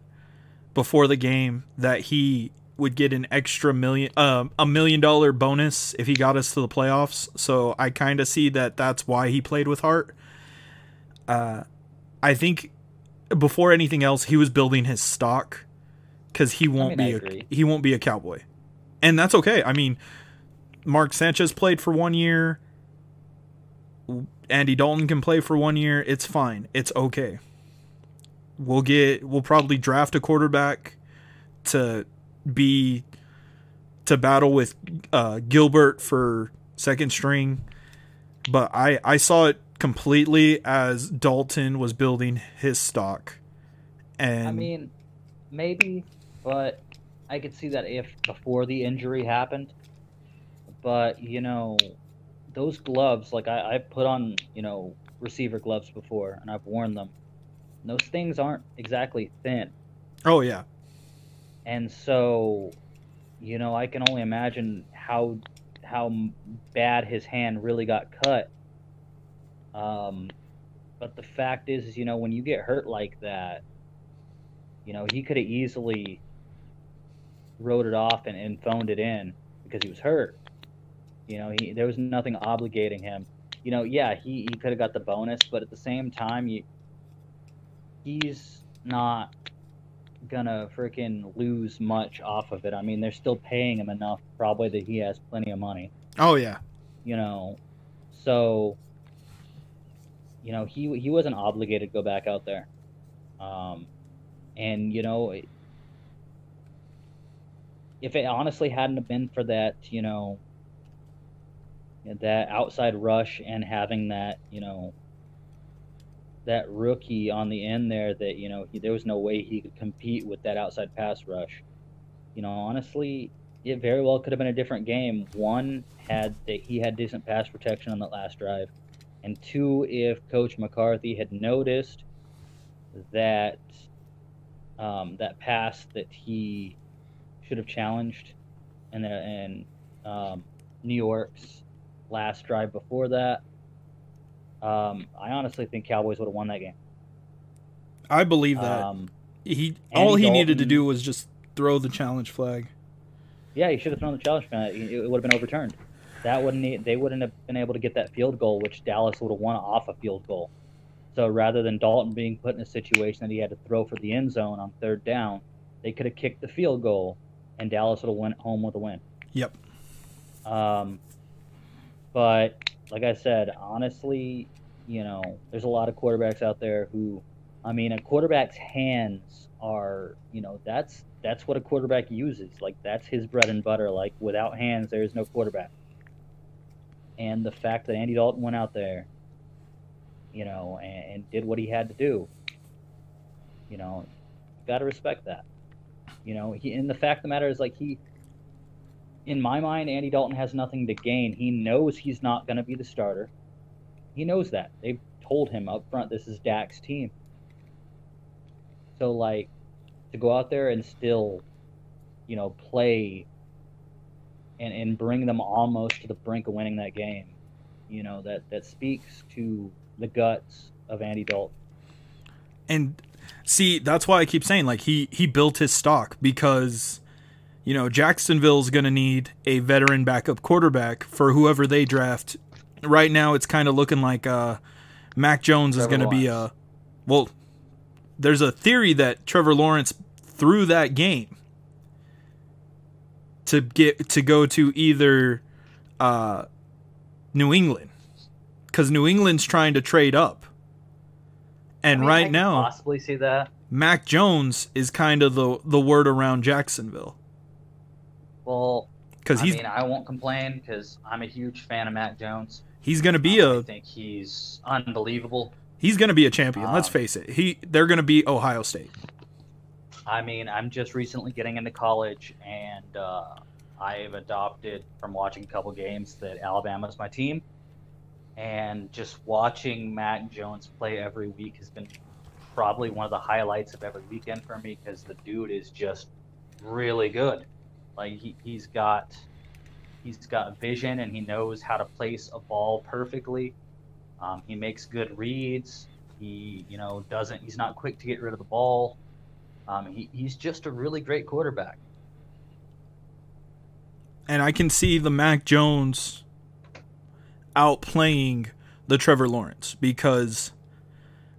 Speaker 2: before the game that he would get an extra million um a million dollar bonus if he got us to the playoffs. So I kind of see that that's why he played with heart. Uh I think before anything else he was building his stock cuz he won't
Speaker 1: mean,
Speaker 2: be a he won't be a cowboy. And that's okay. I mean, Mark Sanchez played for 1 year. Andy Dalton can play for 1 year. It's fine. It's okay. We'll get we'll probably draft a quarterback to be to battle with uh, Gilbert for second string, but I I saw it completely as Dalton was building his stock, and
Speaker 1: I mean, maybe, but I could see that if before the injury happened. But you know, those gloves, like I, I've put on, you know, receiver gloves before, and I've worn them. And those things aren't exactly thin,
Speaker 2: oh yeah,
Speaker 1: and so, you know, I can only imagine how how bad his hand really got cut. Um, but the fact is, is you know, when you get hurt like that, you know, he could have easily wrote it off and, and phoned it in because he was hurt. You know, he there was nothing obligating him. You know, yeah, he, he could have got the bonus, but at the same time, you, he's not gonna freaking lose much off of it. I mean, they're still paying him enough, probably that he has plenty of money
Speaker 2: oh yeah.
Speaker 1: you know so you know he he wasn't obligated to go back out there um and you know it- if it honestly hadn't have been for that you know that outside rush and having that you know that rookie on the end there that you know he, there was no way he could compete with that outside pass rush you know honestly it very well could have been a different game. One had that he had decent pass protection on that last drive, and two, if Coach McCarthy had noticed that um, that pass that he should have challenged, and and um, New York's last drive before that. Um, I honestly think Cowboys would have won that game.
Speaker 2: I believe that
Speaker 1: Um,
Speaker 2: he
Speaker 1: Andy
Speaker 2: all he needed to do was just throw the challenge flag.
Speaker 1: yeah, he should have thrown the challenge flag. It, would have been overturned. That wouldn't they wouldn't have been able to get that field goal, which Dallas would have won off a field goal. So rather than Dalton being put in a situation that he had to throw for the end zone on third down, they could have kicked the field goal, and Dallas would have went home with a win.
Speaker 2: Yep.
Speaker 1: Um, but like I said, honestly, you know, there's a lot of quarterbacks out there who, I mean, a quarterback's hands are, you know, that's that's what a quarterback uses. Like that's his bread and butter. Like without hands, there is no quarterback. And the fact that Andy Dalton went out there, you know, and, and did what he had to do, you know, got to respect that. You know, he, and the fact of the matter is, like he, in my mind, Andy Dalton has nothing to gain. He knows he's not going to be the starter. He knows that. They've told him up front this is Dak's team. So, like, to go out there and still, you know, play and, and bring them almost to the brink of winning that game, you know, that, that speaks to the guts of Andy Dalton.
Speaker 2: And see, that's why I keep saying like he he built his stock because you know Jacksonville's going to need a veteran backup quarterback for whoever they draft. Right now, it's kind of looking like uh, Mac Jones is going to be a well. There's a theory that Trevor Lawrence threw that game to get to go to either uh, New England because New England's trying to trade up. And
Speaker 1: I mean, I
Speaker 2: right
Speaker 1: can
Speaker 2: now,
Speaker 1: possibly see that.
Speaker 2: Mac Jones is kind of the the word around Jacksonville Because
Speaker 1: I
Speaker 2: he's
Speaker 1: mean, I won't complain because I'm a huge fan of Mac Jones.
Speaker 2: he's going to be
Speaker 1: I
Speaker 2: a
Speaker 1: think he's unbelievable.
Speaker 2: he's going to be a champion. Let's
Speaker 1: Um,
Speaker 2: face it. He they're going to be Ohio State.
Speaker 1: I mean, I'm just recently getting into college, and uh, I've adopted from watching a couple games that Alabama's my team. And just watching Mac Jones play every week has been probably one of the highlights of every weekend for me because the dude is just really good. Like he, he's got he's got vision and he knows how to place a ball perfectly. Um, he makes good reads. He you know doesn't he's not quick to get rid of the ball. Um, he, he's just a really great quarterback.
Speaker 2: And I can see the Mac Jones outplaying the Trevor Lawrence because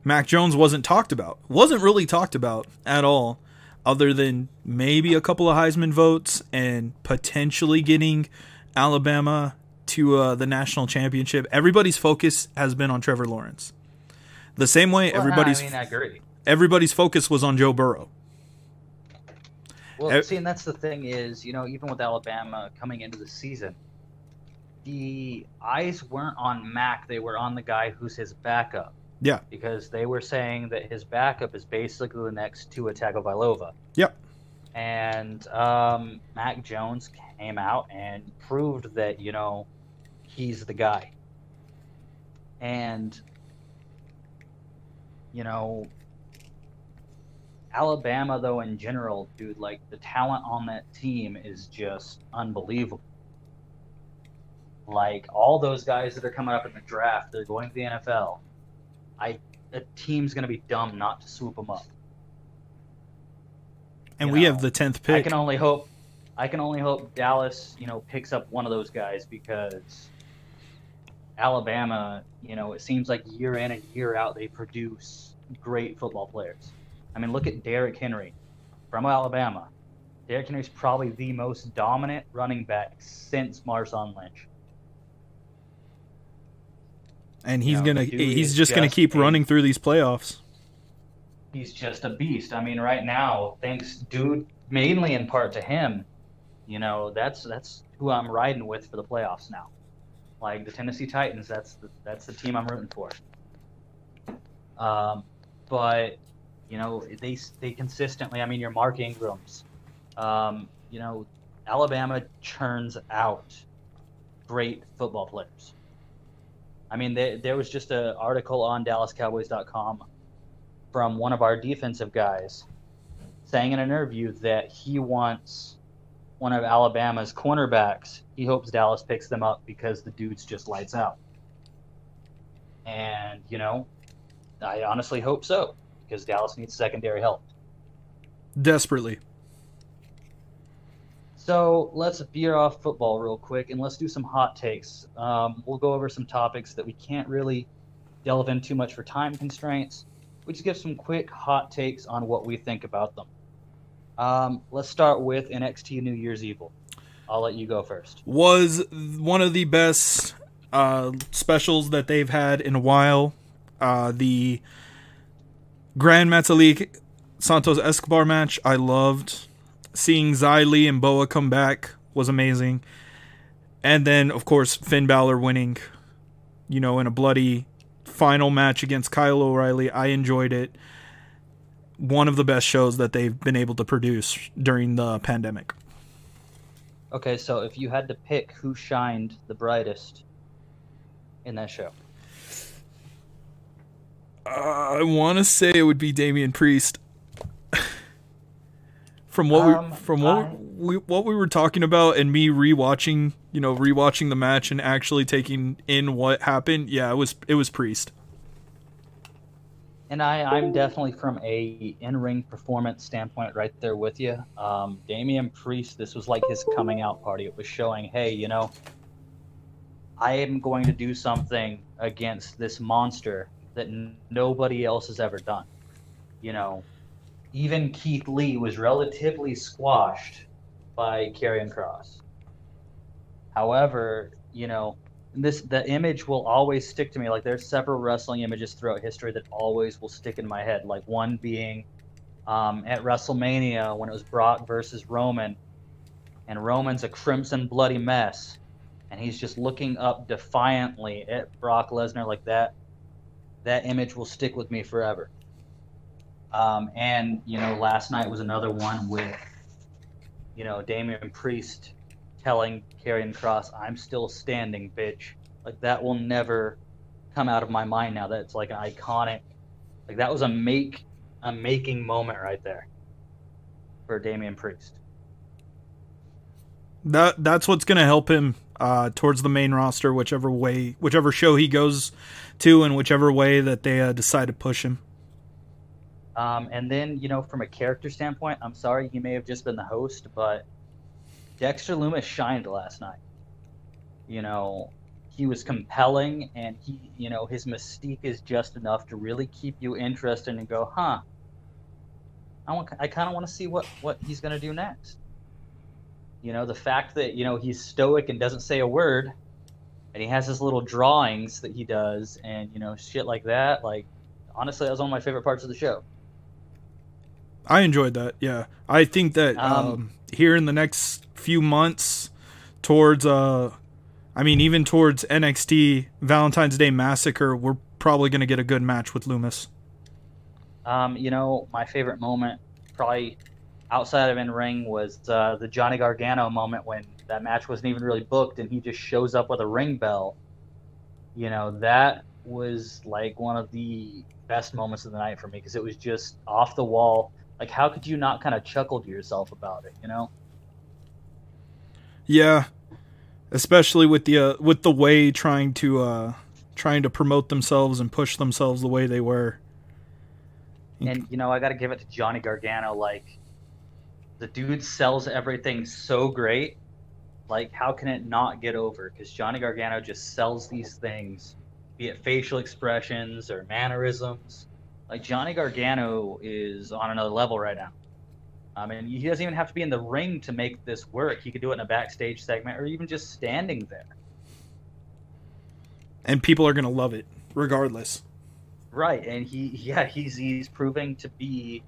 Speaker 2: Mac Jones wasn't talked about. Wasn't really talked about at all other than maybe a couple of Heisman votes and potentially getting Alabama to uh, the national championship. Everybody's focus has been on Trevor Lawrence. The same way
Speaker 1: Well,
Speaker 2: everybody's
Speaker 1: I mean,
Speaker 2: everybody's focus was on Joe Burrow.
Speaker 1: Well, see, and that's the thing is, you know, even with Alabama coming into the season, the eyes weren't on Mac; they were on the guy who's his backup.
Speaker 2: Yeah.
Speaker 1: Because they were saying that his backup is basically the next Tua Tagovailoa.
Speaker 2: Yep.
Speaker 1: And um, Mac Jones came out and proved that you know he's the guy. And you know, Alabama, though, in general, dude, like the talent on that team is just unbelievable. Like all those guys that are coming up in the draft, they're going to the NFL. I, the team's gonna be dumb not to swoop them up.
Speaker 2: And
Speaker 1: You
Speaker 2: we
Speaker 1: know,
Speaker 2: have the 10th pick.
Speaker 1: I can only hope, I can only hope Dallas, you know, picks up one of those guys because Alabama, you know, it seems like year in and year out they produce great football players. I mean, look at Derrick Henry from Alabama. Derrick Henry's probably the most dominant running back since Marshawn Lynch.
Speaker 2: And he's
Speaker 1: know,
Speaker 2: to
Speaker 1: the dude
Speaker 2: he's just going to keep
Speaker 1: a-
Speaker 2: running through these playoffs.
Speaker 1: He's just a beast. I mean, right now, thanks, dude, mainly in part to him. You know, that's that's who I'm riding with for the playoffs now. Like the Tennessee Titans, that's the, that's the team I'm rooting for. Um, but you know, they they consistently. I mean, your Mark Ingrams. Um, you know, Alabama churns out great football players. I mean, there, there was just an article on DallasCowboys.com from one of our defensive guys saying in an interview that he wants one of Alabama's cornerbacks. He hopes Dallas picks them up because the dude's just lights out. And, you know, I honestly hope so because Dallas needs secondary help.
Speaker 2: Desperately.
Speaker 1: So let's veer off football real quick and let's do some hot takes. Um, we'll go over some topics that we can't really delve in too much for time constraints. We just give some quick hot takes on what we think about them. Um, let's start with NXT New Year's Evil. I'll let you go first.
Speaker 2: Was one of the best uh, specials that they've had in a while. Uh, the Gran Metalik Santos Escobar match, I loved. Seeing Li and Boa come back was amazing. And then, of course, Finn Balor winning, you know, in a bloody final match against Kyle O'Reilly. I enjoyed it. One of the best shows that they've been able to produce during the pandemic.
Speaker 1: Okay, so if you had to pick who shined the brightest in that show,
Speaker 2: uh, I want to say it would be Damian Priest. from what um, we from what I... we what we were talking about and me rewatching, you know, rewatching the match and actually taking in what happened, yeah, it was it was Priest.
Speaker 1: And I, I'm definitely from a in-ring performance standpoint right there with you. Um, Damian Priest, this was like his coming out party. It was showing, hey, you know, I am going to do something against this monster that n- nobody else has ever done. You know, even Keith Lee was relatively squashed by Karrion Kross. However, you know, this the image will always stick to me. Like there's several wrestling images throughout history that always will stick in my head. Like one being um, at WrestleMania when it was Brock versus Roman, and Roman's a crimson bloody mess, and he's just looking up defiantly at Brock Lesnar like that. That image will stick with me forever. Um, and you know, last night was another one with, you know, Damian Priest telling Karrion Kross, "I'm still standing, bitch." Like that will never come out of my mind now. That's like an iconic. Like that was a make a making moment right there for Damian Priest.
Speaker 2: That that's what's going to help him uh, towards the main roster, whichever way, whichever show he goes to, and whichever way that they uh, decide to push him.
Speaker 1: Um, and then, you know, from a character standpoint, I'm sorry he may have just been the host, but Dexter Lumis shined last night. You know, he was compelling, and he, you know, his mystique is just enough to really keep you interested and go, huh? I want, I kind of want to see what what he's gonna do next. You know, the fact that you know he's stoic and doesn't say a word, and he has his little drawings that he does, and you know, shit like that. Like, honestly, that was one of my favorite parts of the show.
Speaker 2: I enjoyed that. Yeah, I think that um, um, here in the next few months, towards uh, I mean, even towards NXT Valentine's Day Massacre, we're probably going to get a good match with Lumis.
Speaker 1: Um, you know, my favorite moment, probably outside of in ring, was uh, the Johnny Gargano moment when that match wasn't even really booked, and he just shows up with a ring bell. You know, that was like one of the best moments of the night for me because it was just off the wall like how could you not kind of chuckle to yourself about it you know?
Speaker 2: Yeah. Especially with the uh, with the way trying to uh trying to promote themselves and push themselves the way they were.
Speaker 1: And you know i gotta give it to johnny gargano like the dude sells everything so great. Like how can it not get over? Because johnny gargano just sells these things be it facial expressions or mannerisms like Johnny Gargano is on another level right now. I mean, he doesn't even have to be in the ring to make this work. He could do it in a backstage segment or even just standing there.
Speaker 2: And people are going to love it regardless.
Speaker 1: Right, and he yeah, he's he's proving to be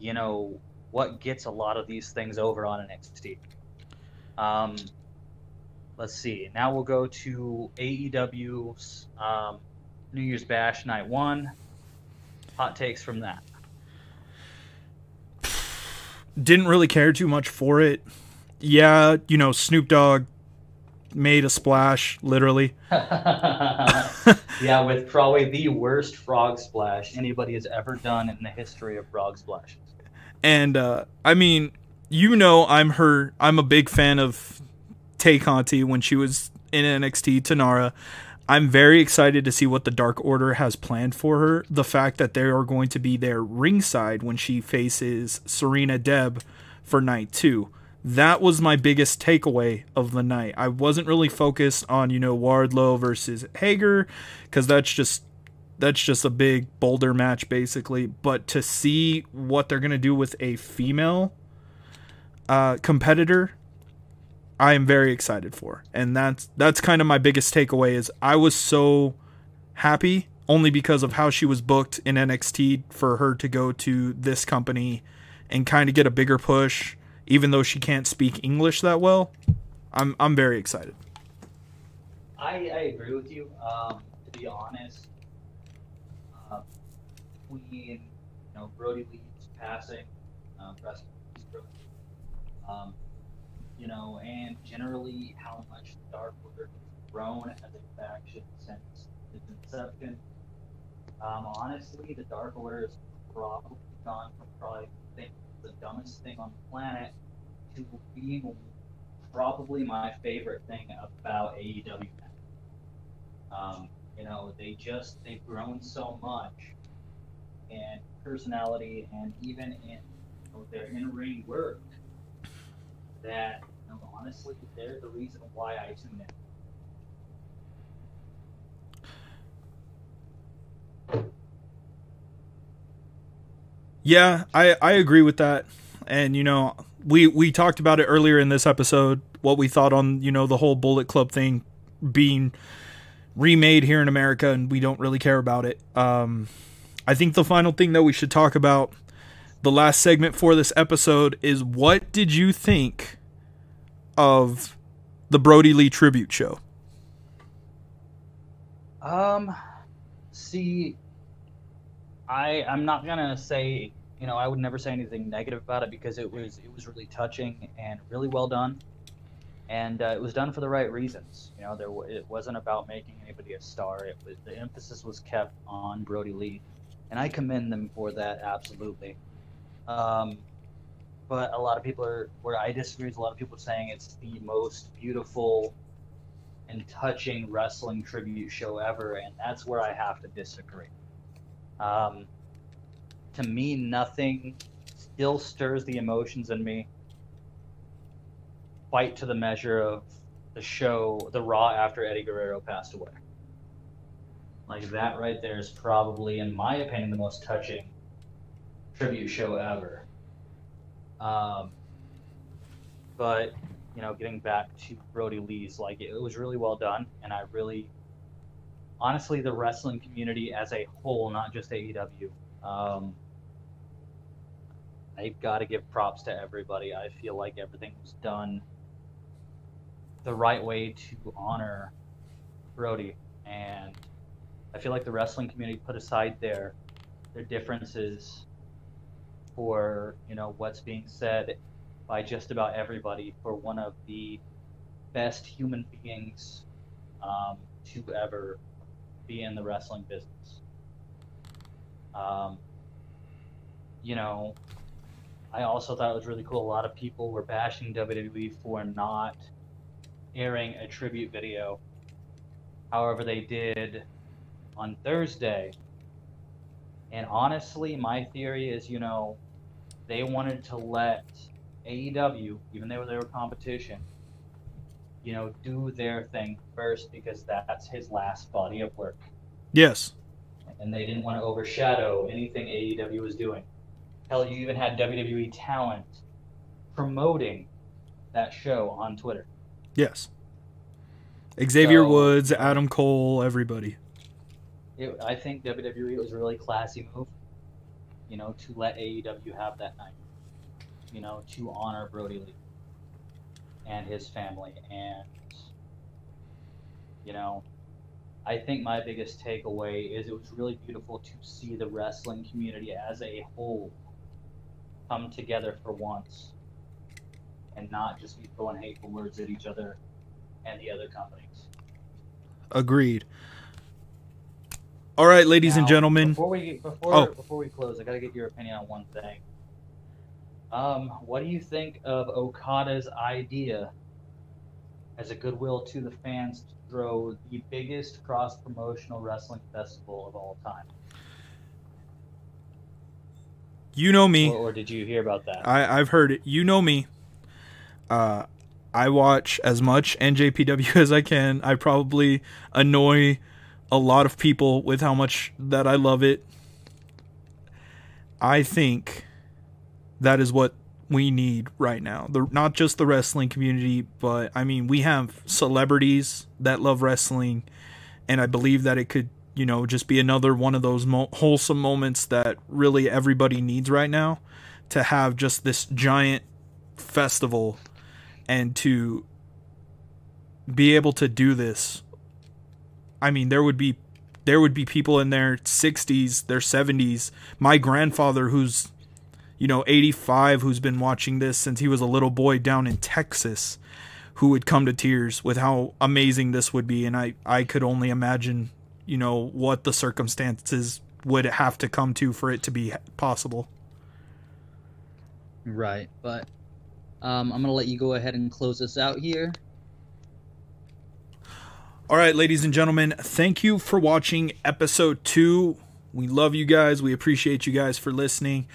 Speaker 1: you know what gets a lot of these things over on NXT. Um let's see. Now we'll go to AEW's um, New Year's Bash Night 1 hot takes from that?
Speaker 2: Didn't really care too much for it. Yeah, you know, Snoop Dogg made a splash, literally.
Speaker 1: yeah, with probably the worst frog splash anybody has ever done in the history of frog splashes.
Speaker 2: And uh, I mean, you know I'm her I'm a big fan of Tay Conti when she was in NXT Taynara. I'm very excited to see what the Dark Order has planned for her. The fact that they are going to be there ringside when she faces Serena Deeb for night two. That was my biggest takeaway of the night. I wasn't really focused on, you know, Wardlow versus Hager, because that's just that's just a big boulder match basically. But to see what they're gonna do with a female uh, competitor I am very excited for. And that's that's kind of my biggest takeaway is I was so happy only because of how she was booked in NXT for her to go to this company and kind of get a bigger push even though she can't speak English that well. I'm I'm very excited.
Speaker 1: I, I agree with you. Um, to be honest, uh, Queen, you know, Brodie Lee's passing, um, um, you know, and generally how much Dark Order has grown as a faction since its inception. Um, honestly, the Dark Order has probably gone from probably the dumbest thing on the planet to being probably my favorite thing about AEW. Um, you know, they just they've grown so much, and personality, and even in you know, their in-ring work that, know, honestly, they're the reason why I tune
Speaker 2: in. Yeah, I, I agree with that. And you know, we we talked about it earlier in this episode what we thought on, you know, the whole Bullet Club thing being remade here in America and we don't really care about it. Um I think the final thing that we should talk about the last segment for this episode is what did you think of the Brodie Lee tribute show?
Speaker 1: Um, see, I I'm not gonna say you know I would never say anything negative about it because it was it was really touching and really well done, and uh, it was done for the right reasons. You know, there it wasn't about making anybody a star. It was the emphasis was kept on Brodie Lee, and I commend them for that absolutely. Um, but a lot of people are where I disagree with a lot of people are saying it's the most beautiful and touching wrestling tribute show ever, and that's where I have to disagree. Um, to me, nothing still stirs the emotions in me quite to the measure of the show, the Raw after Eddie Guerrero passed away. Like that right there is probably, in my opinion, the most touching tribute show ever. Um, but you know, getting back to Brodie Lee's, like it was really well done, and I really, honestly, the wrestling community as a whole, not just AEW, um, I've got to give props to everybody. I feel like everything was done the right way to honor Brody. and I feel like the wrestling community put aside their their differences for you know what's being said by just about everybody for one of the best human beings um, to ever be in the wrestling business. Um, you know, I also thought it was really cool. A lot of people were bashing WWE for not airing a tribute video. However, they did on Thursday. And honestly, my theory is, you know, they wanted to let AEW, even though they were competition, you know, do their thing first because that's his last body of work.
Speaker 2: Yes.
Speaker 1: And they didn't want to overshadow anything AEW was doing. Hell, you even had WWE talent promoting that show on Twitter.
Speaker 2: Yes. Xavier so, Woods, Adam Cole, everybody.
Speaker 1: It, I think WWE was a really classy move you know, to let AEW have that night, you know, to honor Brodie Lee and his family. And, you know, I think my biggest takeaway is it was really beautiful to see the wrestling community as a whole come together for once and not just be throwing hateful words at each other and the other companies.
Speaker 2: Agreed. All right, ladies
Speaker 1: now,
Speaker 2: and gentlemen.
Speaker 1: Before we before oh. before we close, I gotta get your opinion on one thing. Um, what do you think of Okada's idea as a goodwill to the fans to throw the biggest cross promotional wrestling festival of all time?
Speaker 2: You know me.
Speaker 1: Or, or did you hear about that?
Speaker 2: I, I've heard it. You know me. Uh, I watch as much NJPW as I can. I probably annoy a lot of people with how much that I love it. I think that is what we need right now. The not just the wrestling community, but I mean, we have celebrities that love wrestling and I believe that it could, you know, just be another one of those mo- wholesome moments that really everybody needs right now to have just this giant festival and to be able to do this i mean there would be there would be people in their 60s their 70s my grandfather who's you know 85 who's been watching this since he was a little boy down in texas who would come to tears with how amazing this would be. And i i could only imagine you know what the circumstances would have to come to for it to be possible.
Speaker 1: Right but um, I'm to let you go ahead and close this out here.
Speaker 2: All right, ladies and gentlemen, thank you for watching episode two. We love you guys. We appreciate you guys for listening.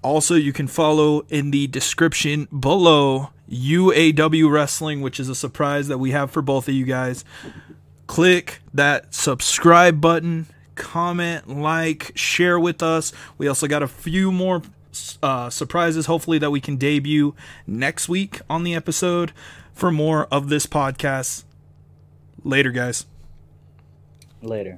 Speaker 2: Also, you can follow in the description below UAW Wrestling, which is a surprise that we have for both of you guys. Click that subscribe button, comment, like, share with us. We also got a few more uh, surprises, hopefully, that we can debut next week on the episode for more of this podcast. Later, guys.
Speaker 1: Later.